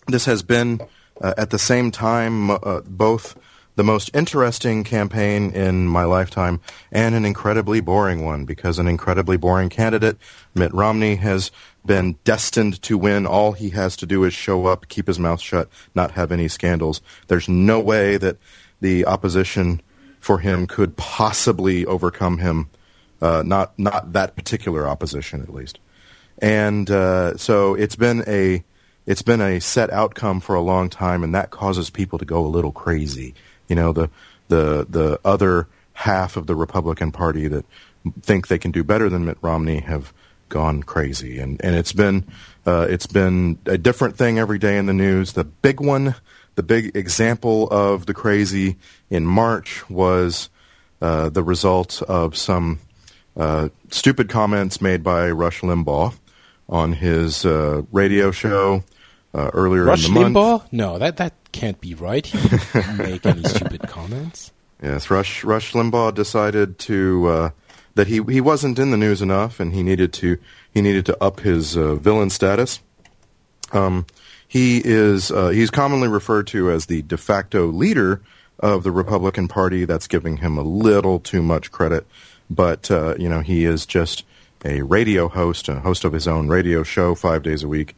this has been uh, at the same time uh, both the most interesting campaign in my lifetime and an incredibly boring one because an incredibly boring candidate, Mitt Romney, has been destined to win. All he has to do is show up, keep his mouth shut, not have any scandals. There's no way that the opposition for him could possibly overcome him. Uh, not not that particular opposition, at least. And uh, so it's been a it's been a set outcome for a long time, and that causes people to go a little crazy. You know, the the the other half of the Republican Party that think they can do better than Mitt Romney have gone crazy, and and it's been uh, it's been a different thing every day in the news. The big one, the big example of the crazy in March was uh, the result of some uh, stupid comments made by Rush Limbaugh on his uh, radio show uh, earlier Rush in the month. Limbaugh? No, that that can't be right. He didn't make any stupid comments. Yes, Rush Rush Limbaugh decided to uh, that he he wasn't in the news enough, and he needed to he needed to up his uh, villain status. Um, he is uh, he's commonly referred to as the de facto leader of the Republican Party. That's giving him a little too much credit, but uh, you know he is just a radio host, a host of his own radio show five days a week.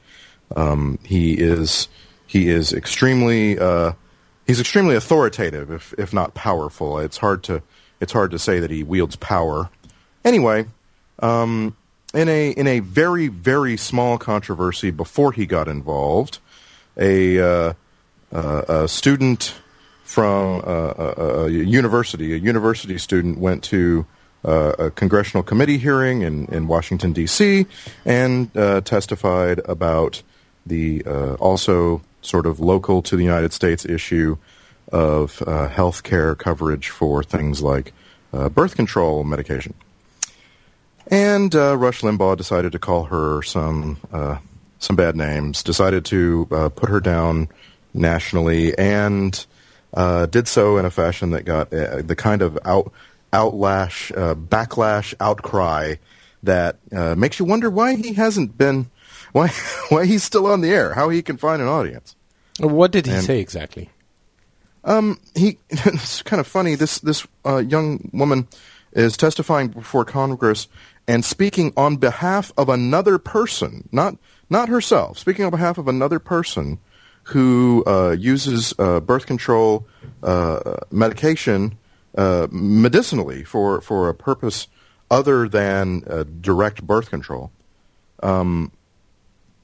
Um, he is he is extremely uh, he's extremely authoritative, if if not powerful. It's hard to it's hard to say that he wields power. Anyway, um, in a in a very very small controversy before he got involved, a uh, uh, a student from a, a, university, a university student, went to uh, a congressional committee hearing in, in Washington, D.C., and uh, testified about the uh, also sort of local to the United States issue of uh, health care coverage for things like uh, birth control medication. And uh, Rush Limbaugh decided to call her some some bad names, decided to put her down nationally, and uh, did so in a fashion that got uh, the kind of out outlash, uh, backlash, outcry that uh, makes you wonder why he hasn't been, why why he's still on the air, how he can find an audience. What did he and, say exactly? Um, he it's kind of funny. This this uh, young woman is testifying before Congress and speaking on behalf of another person, not not herself, speaking on behalf of another person who uh, uses uh, birth control uh, medication uh, medicinally for for a purpose other than uh, direct birth control. Um,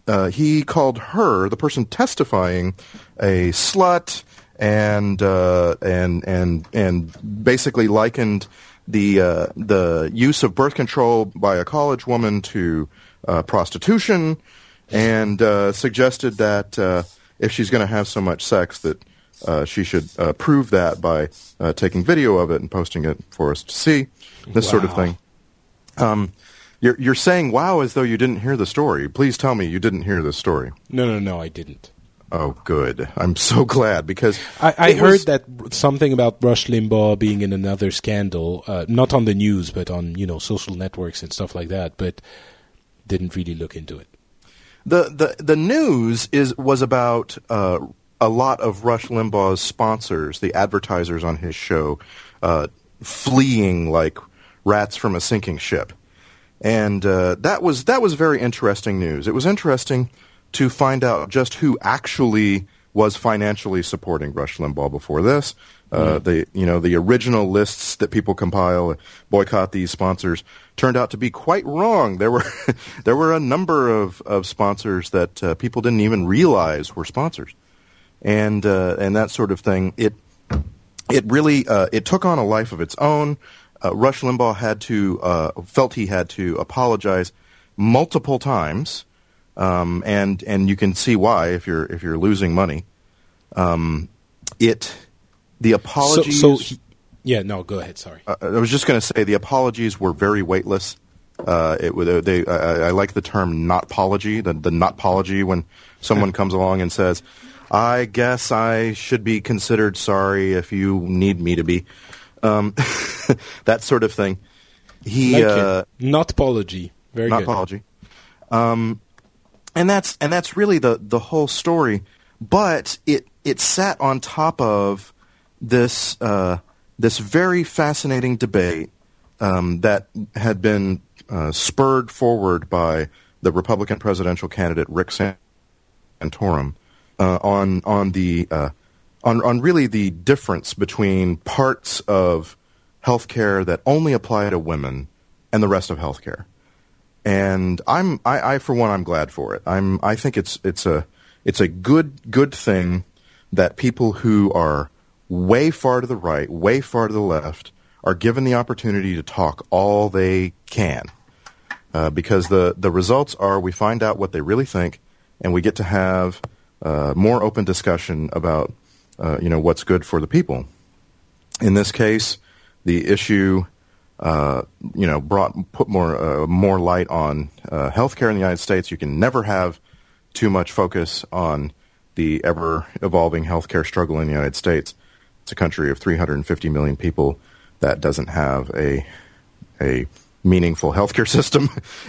uh, he called her, the person testifying, a slut, and and and and basically likened the uh, the use of birth control by a college woman to uh, prostitution, and uh, suggested that uh, if she's going to have so much sex, that uh, she should uh, prove that by taking video of it and posting it for us to see. This wow. sort of thing. Um, you're you're saying wow as though you didn't hear the story. Please tell me you didn't hear the story. No, no, no, I didn't. Oh, good. I'm so glad because I, I heard was... that something about Rush Limbaugh being in another scandal, uh, not on the news, but on you know social networks and stuff like that. But didn't really look into it. The the the news is was about uh, a lot of Rush Limbaugh's sponsors, the advertisers on his show, uh, fleeing like rats from a sinking ship, and uh, that was that was very interesting news. It was interesting to find out just who actually was financially supporting Rush Limbaugh before this. Uh, mm. The you know the original lists that people compile boycott these sponsors turned out to be quite wrong. There were there were a number of, of sponsors that uh, people didn't even realize were sponsors, and uh, and that sort of thing. It it really uh, it took on a life of its own. Uh, Rush Limbaugh had to uh, felt he had to apologize multiple times um, and and you can see why if you're if you're losing money. Um, it the apologies. So, so he, yeah, no, go ahead. Sorry, uh, I was just going to say the apologies were very weightless. Uh, it they I, I, like the term not apology the the not apology when someone comes along and says, "I guess I should be considered sorry if you need me to be," um, that sort of thing. He like uh, not apology, very not apology. Um, and that's and that's really the the whole story. But it it sat on top of this uh, this very fascinating debate um, that had been uh, spurred forward by the Republican presidential candidate Rick Santorum uh, on on the uh, on on really the difference between parts of healthcare that only apply to women and the rest of healthcare and I'm I, I for one I'm glad for it. I'm I think it's it's a it's a good good thing that people who are way far to the right, way far to the left, are given the opportunity to talk all they can. Uh, because the, the results are we find out what they really think, and we get to have uh, more open discussion about uh, you know what's good for the people. In this case, the issue uh, you know, brought put more uh, more light on uh, healthcare in the United States. You can never have too much focus on the ever evolving healthcare struggle in the United States. It's a country of 350 million people that doesn't have a a meaningful healthcare system,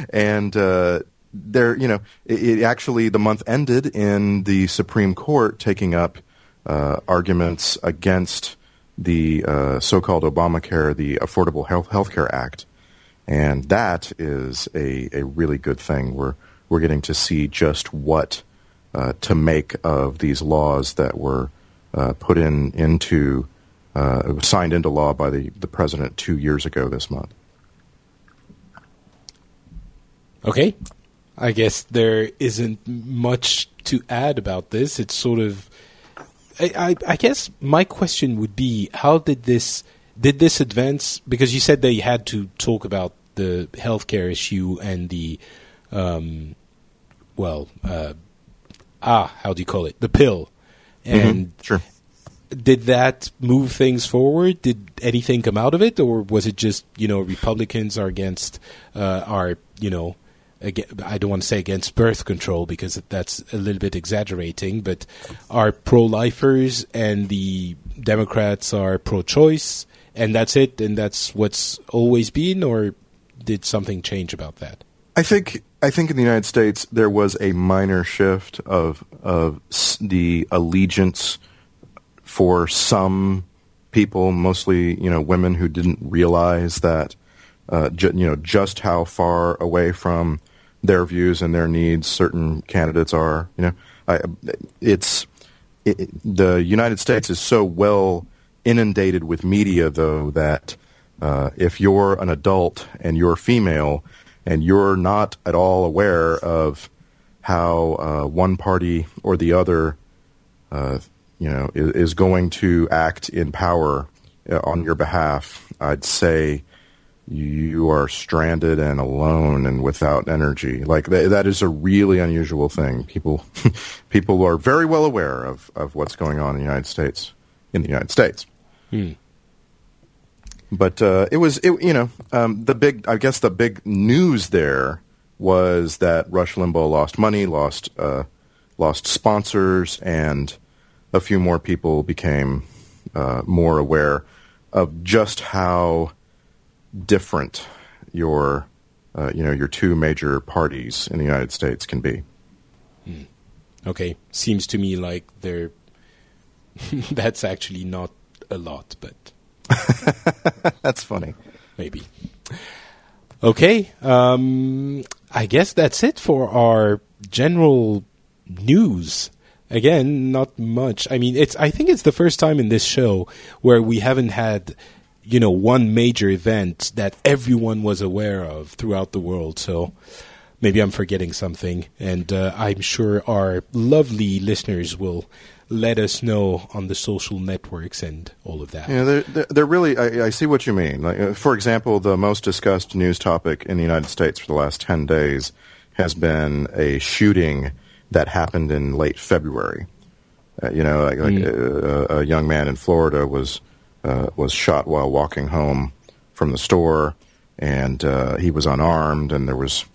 and uh, there, you know, it, it, actually the month ended in the Supreme Court taking up uh, arguments against the uh, so-called Obamacare, the Affordable Health Care Act, and that is a, a really good thing. We're we're getting to see just what uh, to make of these laws that were uh, put in into uh, signed into law by the, the president two years ago this month. Okay, I guess there isn't much to add about this. It's sort of I, I, guess my question would be: How did this did this advance? Because you said they had to talk about the healthcare issue and the, um, well, uh, ah, how do you call it? The pill, mm-hmm. and mm-hmm. sure. Did that move things forward? Did anything come out of it, or was it just you know Republicans are against uh, are you know I don't want to say against birth control because that's a little bit exaggerating, but are pro lifers and the Democrats are pro choice, and that's it, and that's what's always been, or did something change about that? I think I think in the United States there was a minor shift of of the allegiance for some people, mostly you know women who didn't realize that uh, ju- you know just how far away from their views and their needs certain candidates are. You know, I, it's it, the United States is so well inundated with media, though, that uh, if you're an adult and you're female and you're not at all aware of how uh, one party or the other, uh, you know, is, is, going to act in power uh, on your behalf, I'd say you are stranded and alone and without energy. Like th- that is a really unusual thing. People, people are very well aware of, of what's going on in the United States. In the United States. Hmm. But uh, it was, it, you know, um, the big. I guess the big news there was that Rush Limbaugh lost money, lost uh, lost sponsors, and a few more people became uh, more aware of just how different your uh, you know your two major parties in the United States can be. Hmm. Okay, seems to me like they're that's actually not a lot, but that's funny. Maybe. Okay, um, I guess that's it for our general news. Again, not much. I mean, it's. I think it's the first time in this show where we haven't had, you know, one major event that everyone was aware of throughout the world. So maybe I'm forgetting something, and uh, I'm sure our lovely listeners will let us know on the social networks and all of that. Yeah, they're, they're, they're really. I, I, see what you mean. Like, uh, for example, the most discussed news topic in the United States for the last ten days has been a shooting that happened in late February. Uh, you know, like, like mm. a, a, young man in Florida was uh, was shot while walking home from the store, and uh, he was unarmed, and there was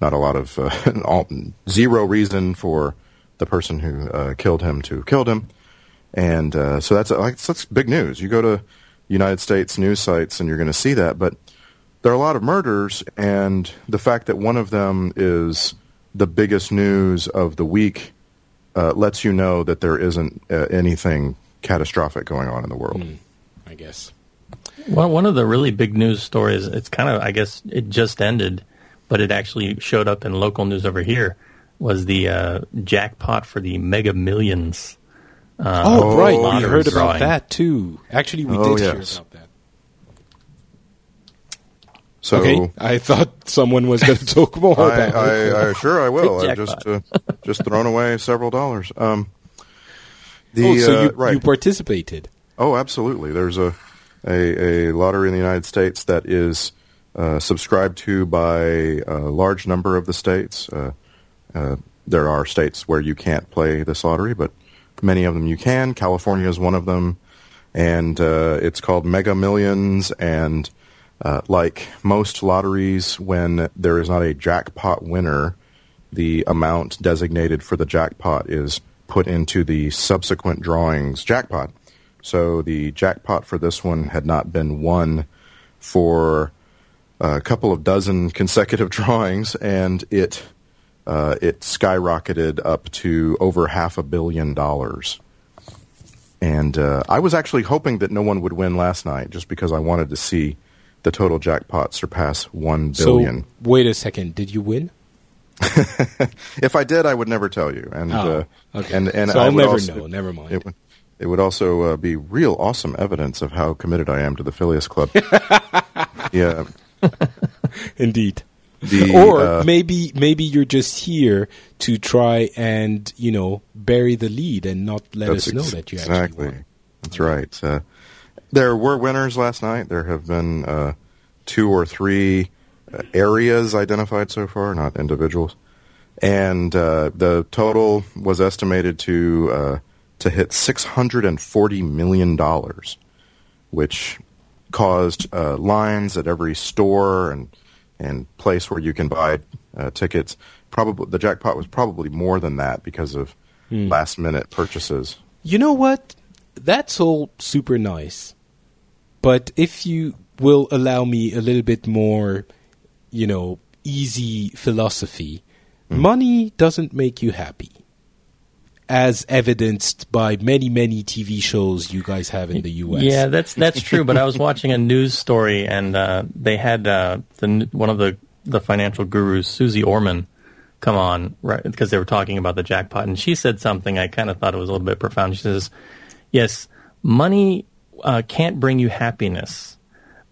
not a lot of uh, all, zero reason for the person who uh, killed him to killed him, and uh, so that's like that's big news. You go to United States news sites and you're going to see that, but there are a lot of murders, and the fact that one of them is the biggest news of the week uh, lets you know that there isn't uh, anything catastrophic going on in the world. Mm, guess. Well, one of the really big news stories, it's kind of, I guess, it just ended, but it actually showed up in local news over here was the uh, jackpot for the Mega Millions. Uh, oh, right. We heard drawing. about that too. Actually, we oh, did yes. hear about that. So, okay, I thought someone was going to talk more I, about I, it. I, I, sure I will. I just uh, just thrown away several dollars. Um, the, oh, so you, uh, right. you participated? Oh, absolutely. There's a, a, a lottery in the United States that is uh, subscribed to by a large number of the states. Uh, uh, there are states where you can't play this lottery, but many of them you can. California is one of them, and uh, it's called Mega Millions. And uh, like most lotteries, when there is not a jackpot winner, the amount designated for the jackpot is put into the subsequent drawings jackpot. So the jackpot for this one had not been won for a couple of dozen consecutive drawings, and it uh, it skyrocketed up to over half a billion dollars. And uh, I was actually hoping that no one would win last night, just because I wanted to see the total jackpot surpass one billion. So, wait a second, did you win? if I did, I would never tell you. And oh, uh, okay. and and so I'll never also, know. Never mind. It, it would also uh, be real awesome evidence of how committed I am to the Phileas Club. yeah, indeed. The, or uh, maybe maybe you're just here to try and you know bury the lead and not let us know that you exactly. actually won. That's right. Uh, there were winners last night. There have been uh, two or three uh, areas identified so far, not individuals, and uh, the total was estimated to uh, to hit six hundred and forty million dollars, which caused lines at every store and and place where you can buy uh, tickets. Probably the jackpot was probably more than that because of hmm. last minute purchases. You know what? That's all super nice, but if you will allow me a little bit more, you know, easy philosophy, mm. money doesn't make you happy. As evidenced by many many TV shows you guys have in the U.S. Yeah, that's that's true. but I was watching a news story, and uh, they had uh, the one of the the financial gurus, Suze Orman, come on right because they were talking about the jackpot, and she said something I kind of thought it was a little bit profound. She says, "Yes, money uh, can't bring you happiness,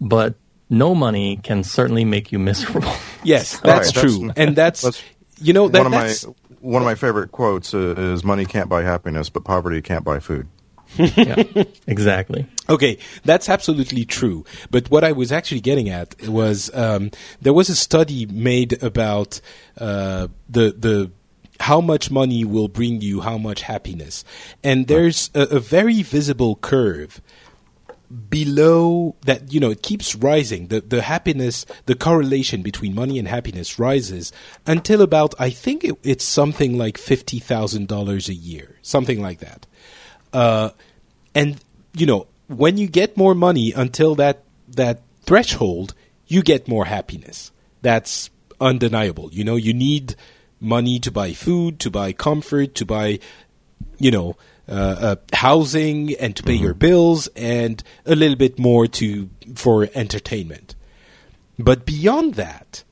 but no money can certainly make you miserable." Yes, that's Right, true, that's- and that's, that's you know that, one of my that's one of my favorite quotes uh, is "Money can't buy happiness, but poverty can't buy food." yeah, exactly. Okay, that's absolutely true. But what I was actually getting at was um, there was a study made about uh, the the how much money will bring you how much happiness, and there's a, a very visible curve below that you know it keeps rising. The the happiness the correlation between money and happiness rises until about i think it, it's something like $50,000 a year something like that. Uh, and you know when you get more money until that that threshold you get more happiness. That's undeniable. You know you need money to buy food to buy comfort to buy you know uh, uh, housing and to pay your bills and a little bit more to for entertainment but beyond that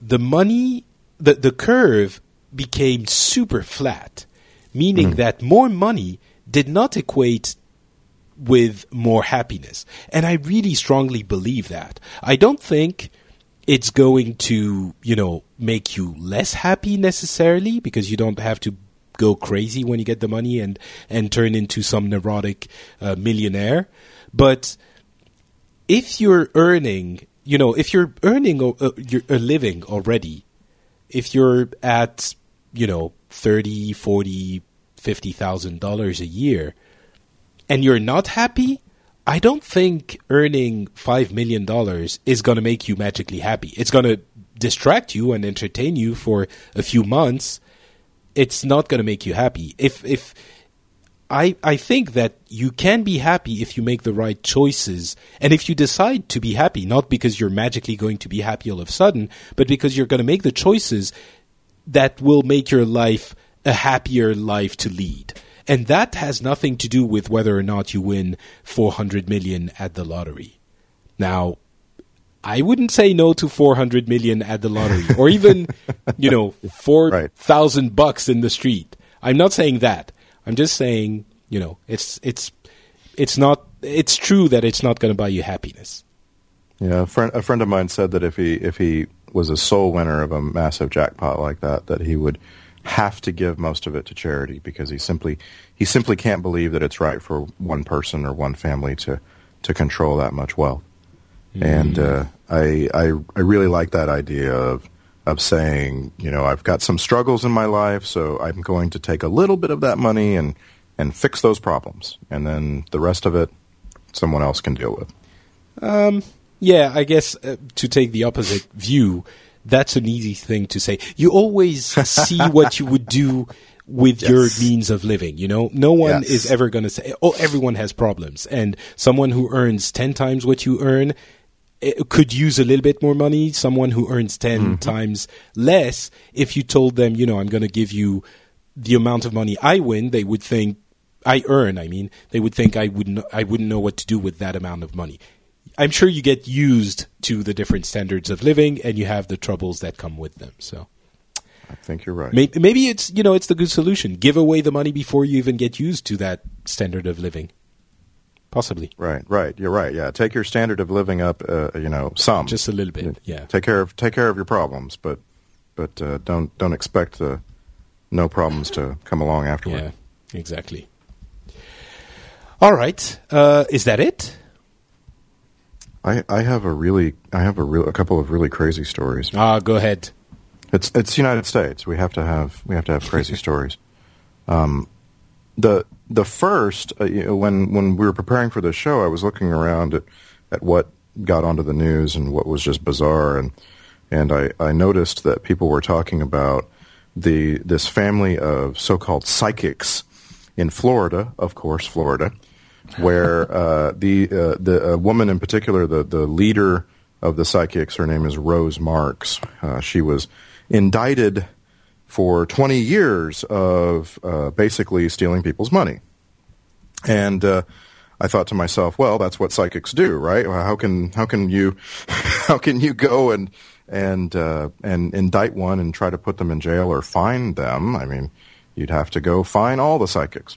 the money the the curve became super flat meaning that more money did not equate with more happiness. And I really strongly believe that. I don't think it's going to, you know, make you less happy necessarily because you don't have to go crazy when you get the money and and turn into some neurotic uh, millionaire. But if you're earning, you know, if you're earning a, a, a living already, if you're at, you know, 30, 40, 50,000 dollars a year and you're not happy, I don't think earning 5 million dollars is going to make you magically happy. It's going to distract you and entertain you for a few months. It's not going to make you happy. If if I I think that you can be happy if you make the right choices and if you decide to be happy, not because you're magically going to be happy all of a sudden, but because you're going to make the choices that will make your life a happier life to lead. And that has nothing to do with whether or not you win 400 million at the lottery. Now, I wouldn't say no to 400 million at the lottery or even, you know, 4,000 bucks in the street. I'm not saying that. I'm just saying, you know, it's it's it's not it's true that it's not going to buy you happiness. Yeah, a friend a friend of mine said that if he if he was a sole winner of a massive jackpot like that, that he would have to give most of it to charity because he simply he simply can't believe that it's right for one person or one family to to control that much wealth. And uh, I, I I really like that idea of of saying, you know, I've got some struggles in my life, so I'm going to take a little bit of that money and and fix those problems, and then the rest of it, someone else can deal with. Yeah, I guess uh, to take the opposite view, that's an easy thing to say. You always see what you would do with Yes. your means of living. You know, no one Yes. is ever going to say, "Oh, everyone has problems," and someone who earns ten times what you earn could use a little bit more money. Someone who earns 10 Mm-hmm. times less, if you told them, you know, I'm going to give you the amount of money I win, they would think I earn. I mean, they would think I wouldn't. I wouldn't know what to do with that amount of money. I'm sure you get used to the different standards of living, and you have the troubles that come with them. So I think you're right. maybe, maybe it's you know it's the good solution. Give away the money before you even get used to that standard of living. Possibly, Right, right. You're right. Yeah, take your standard of living up. Uh, you know, some just a little bit. Yeah. Take care of take care of your problems, but but uh, don't don't expect the no problems to come along afterward. Yeah. Exactly. All right. Uh, is that it? I, I have a really I have a real a couple of really crazy stories. Ah, go ahead. It's it's United States. We have to have we have to have crazy stories. Um, the the first uh, you know, when when we were preparing for this show, I was looking around at at what got onto the news and what was just bizarre, and and I, I noticed that people were talking about the this family of so-called psychics in Florida, of course, Florida, where uh, the uh, the woman in particular, the the leader of the psychics, her name is Rose Marks. Uh, she was indicted for 20 years of uh, basically stealing people's money. And uh, I thought to myself, well, that's what psychics do, right? How can how can you how can you go and and uh, and indict one and try to put them in jail or fine them? I mean, you'd have to go fine all the psychics.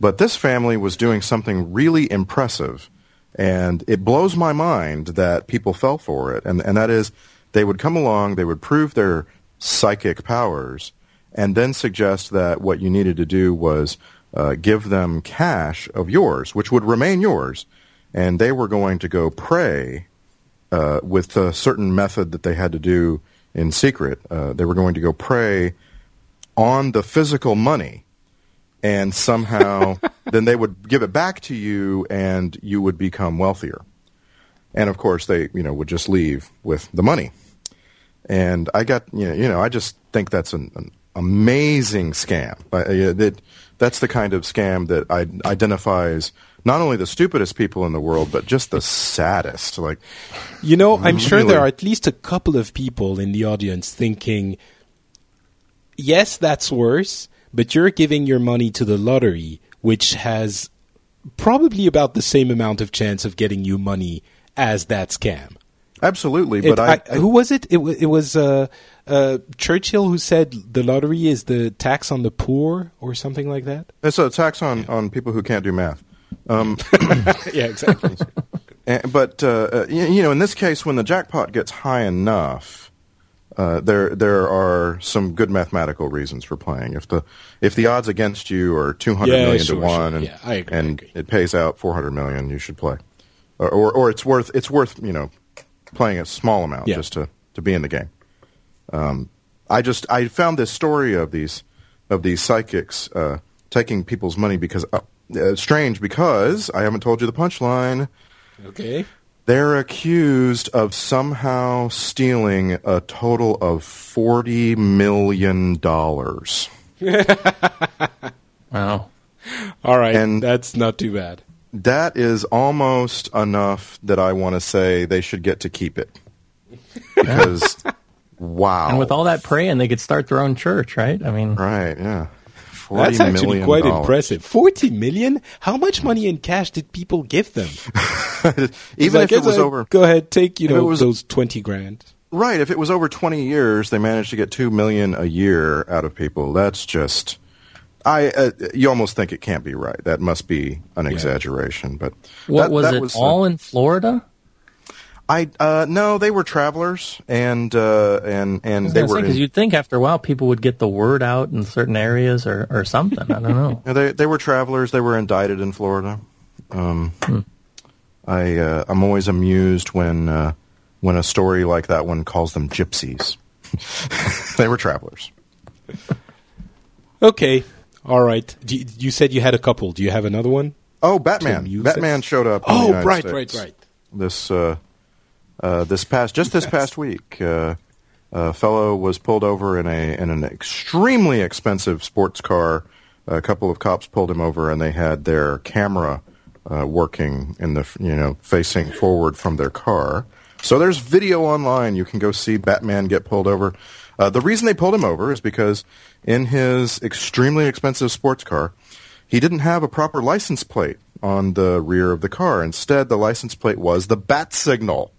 But this family was doing something really impressive, and it blows my mind that people fell for it. And and that is, they would come along, they would prove their psychic powers, and then suggest that what you needed to do was uh, give them cash of yours, which would remain yours, and they were going to go pray uh, with a certain method that they had to do in secret. Uh, they were going to go pray on the physical money, and somehow then they would give it back to you, and you would become wealthier. And of course, they you know would just leave with the money. And I got you know, you know I just think that's an, an amazing scam. Uh, that that's the kind of scam that I, identifies not only the stupidest people in the world, but just the saddest. Like, you know, I'm really. sure there are at least a couple of people in the audience thinking, yes, that's worse, but you're giving your money to the lottery, which has probably about the same amount of chance of getting you money as that scam. Absolutely, but it, I, I, who was it? It, it was uh, uh, Churchill who said the lottery is the tax on the poor or something like that. It's a tax on, on people who can't do math. Um, yeah, exactly. and, but uh, uh you, you, know, in this case, when the jackpot gets high enough, uh, there there are some good mathematical reasons for playing. If the if the odds against you are two hundred yeah, million sure, to one, sure. and, yeah, agree, and it pays out four hundred million, you should play, or, or, or it's worth it's worth you know playing a small amount yeah. just to to be in the game. Um, I just I found this story of these of these psychics uh, taking people's money because uh, uh, strange because I haven't told you the punchline. Okay. They're accused of somehow stealing a total of forty million dollars. wow. All right, and that's not too bad. That is almost enough that I want to say they should get to keep it because Wow. And with all that praying, they could start their own church, right? I mean, right, yeah. That's actually quite impressive. Forty million? How much money in cash did people give them? Even like, if it was over, go ahead, take you know was, those twenty grand. Right. If it was over twenty years, they managed to get two million a year out of people. That's just, I. Uh, you almost think it can't be right. That must be an yeah. exaggeration. But what that, was that it? Was, all uh, in Florida? I uh, no, they were travelers, and uh, and and they were because you'd think after a while people would get the word out in certain areas or, or something. I don't know. they they were travelers. They were indicted in Florida. Um, hmm. I uh, I'm always amused when uh, when a story like that one calls them gypsies. they were travelers. okay, all right. You, you, said you had a couple. Do you have another one? Oh, Batman! Batman showed up. Oh, right, States. right, right. This uh, uh, this past just this past week, uh, a fellow was pulled over in a in an extremely expensive sports car. A couple of cops pulled him over, and they had their camera uh, working in the you know facing forward from their car. So there's video online. You can go see Batman get pulled over. Uh, the reason they pulled him over is because in his extremely expensive sports car, he didn't have a proper license plate on the rear of the car. Instead, the license plate was the bat signal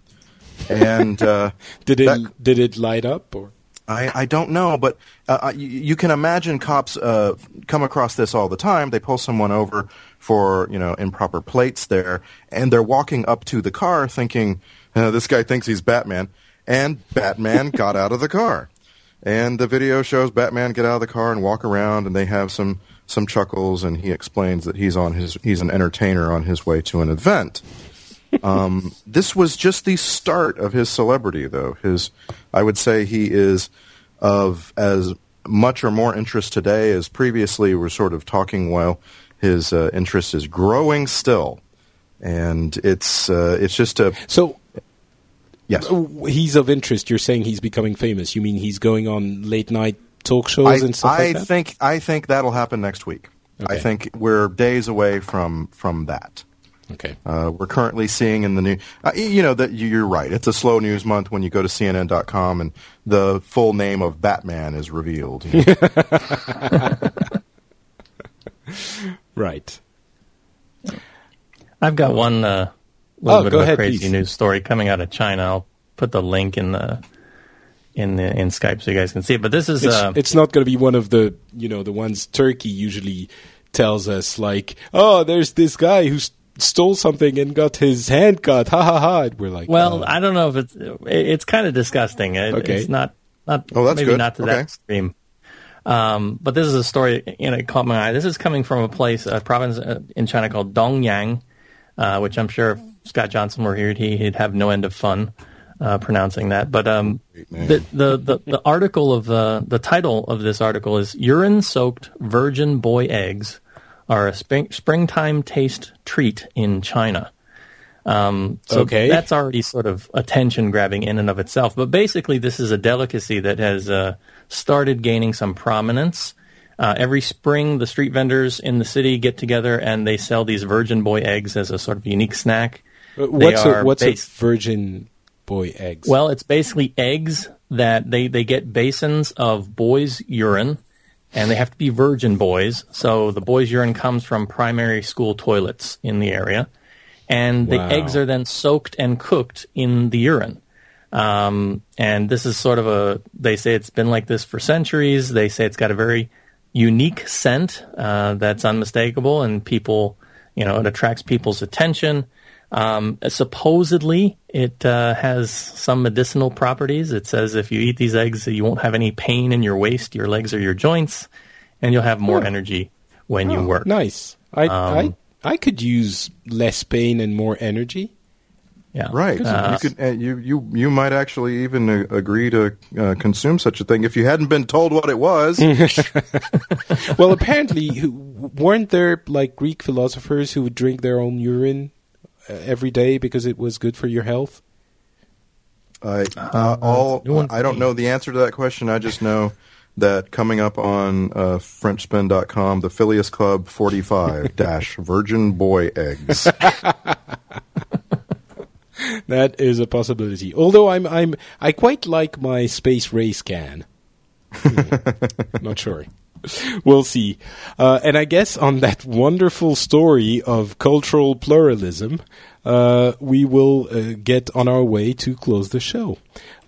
and uh, did it that, did it light up or? I, I don't know, but uh, you, you, can imagine cops uh, come across this all the time. They pull someone over for you know improper plates there, and they're walking up to the car thinking, uh, "This guy thinks he's Batman," and Batman got out of the car. And the video shows Batman get out of the car and walk around, and they have some some chuckles, and he explains that he's on his he's an entertainer on his way to an event. Um, this was just the start of his celebrity, though. His, I would say, he is of as much or more interest today as previously. We're sort of talking while his uh, interest is growing still, and it's uh, it's just a so. Yes, he's of interest. You're saying he's becoming famous. You mean he's going on late night talk shows I, and stuff I like that? think I think that'll happen next week. Okay. I think we're days away from from that. Okay. Uh, we're currently seeing in the new, uh, you know, that you're right. It's a slow news month when you go to CNN.com and the full name of Batman is revealed. you know. Right. I've got one uh, little Oh, bit go of a ahead, crazy please. news story coming out of China. I'll put the link in the in the in Skype so you guys can see it. But this is It's, uh, it's not going to be one of the you know the ones Turkey usually tells us like, oh, there's this guy who stole something and got his hand cut. Ha ha ha. And We're like, well, uh, I don't know if it's it- it's kind of disgusting. It, Okay. It's not not Oh, that's maybe good. not to Okay. that extreme. Um, but this is a story, you know, it caught my eye. This is coming from a place, a province uh, in China called Dongyang, uh, which I'm sure if Scott Johnson were here, he, he'd have no end of fun uh, pronouncing that. But um, the, the, the, the article of uh, the title of this article is "Urine-Soaked Virgin Boy Eggs Are a spring, Springtime Taste Treat in China." Um, so Okay. that's already sort of attention grabbing in and of itself. But basically, this is a delicacy that has uh, started gaining some prominence. Uh, every spring, the street vendors in the city get together and they sell these Virgin Boy eggs as a sort of unique snack. Uh, what's a, what's based- a virgin boy eggs? Well, it's basically eggs that they, they get basins of boys' urine, and they have to be virgin boys. So the boys' urine comes from primary school toilets in the area, and the Wow. eggs are then soaked and cooked in the urine. Um, and this is sort of a, they say it's been like this for centuries. They say it's got a very unique scent uh, that's unmistakable, and people, you know, it attracts people's attention. Um, supposedly, it uh, has some medicinal properties. It says if you eat these eggs, you won't have any pain in your waist, your legs, or your joints, and you'll have more energy when you Oh, work. Nice. I, Um, I I could use less pain and more energy. Yeah, Right. Uh, you could. Uh, you you you might actually even uh, agree to uh, consume such a thing if you hadn't been told what it was. well, apparently, weren't there like Greek philosophers who would drink their own urine every day because it was good for your health? I uh, all I don't know the answer to that question. I just know that coming up on uh, FrenchSpin.com, the Phileas Club 45 dash Virgin Boy Eggs. That is a possibility. Although I'm I'm I quite like my space race can. Hmm, Not sure. We'll see. Uh, and I guess on that wonderful story of cultural pluralism, uh, we will uh, get on our way to close the show.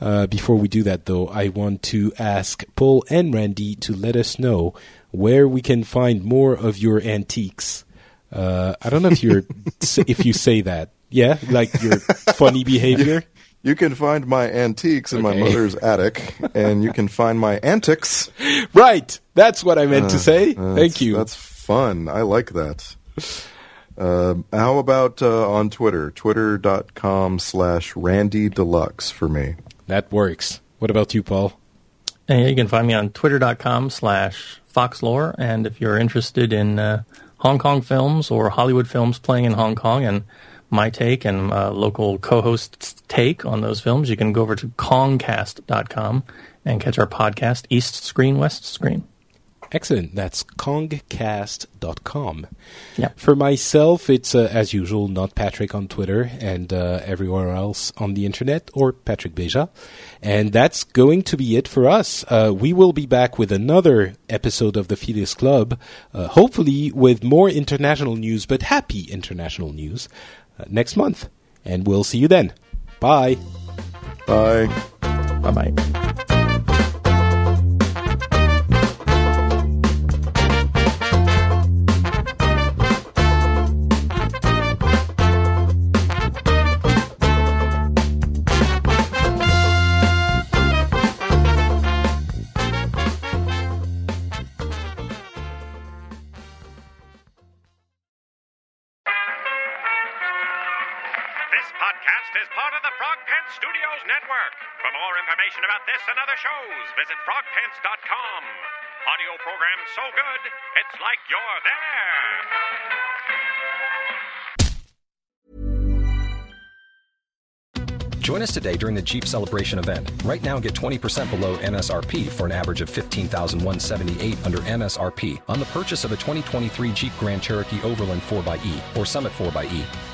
Uh, before we do that, though, I want to ask Paul and Randy to let us know where we can find more of your antiques. Uh, I don't know if you're if you say that. Yeah, like your funny behavior. You can find my antiques in my mother's attic, and you can find my antics. Right. That's what I meant to say. Uh, Thank you. That's fun. I like that. Uh, how about uh, on Twitter? Twitter.com slash Randy Deluxe for me. That works. What about you, Paul? And you can find me on twitter.com slash foxlore. And if you're interested in uh, Hong Kong films or Hollywood films playing in Hong Kong and my take and uh, local co-host's take on those films, you can go over to kongcast.com and catch our podcast, East Screen, West Screen. Excellent. That's kongcast.com. Yeah. For myself, it's uh, as usual, not Patrick on Twitter and uh, everywhere else on the internet, or Patrick Beja. And that's going to be it for us. Uh, we will be back with another episode of the Phileas Club, uh, hopefully with more international news, but happy international news, Uh, next month. And we'll see you then. Bye. Bye. Bye-bye. Is part of the Frog Pants Studios Network. For more information about this and other shows, visit frogpants.com. Audio program so good, it's like you're there. Join us today during the Jeep Celebration event. Right now, get 20% below MSRP for an average of 15178 under MSRP on the purchase of a 2023 Jeep Grand Cherokee Overland 4xE or Summit 4xE.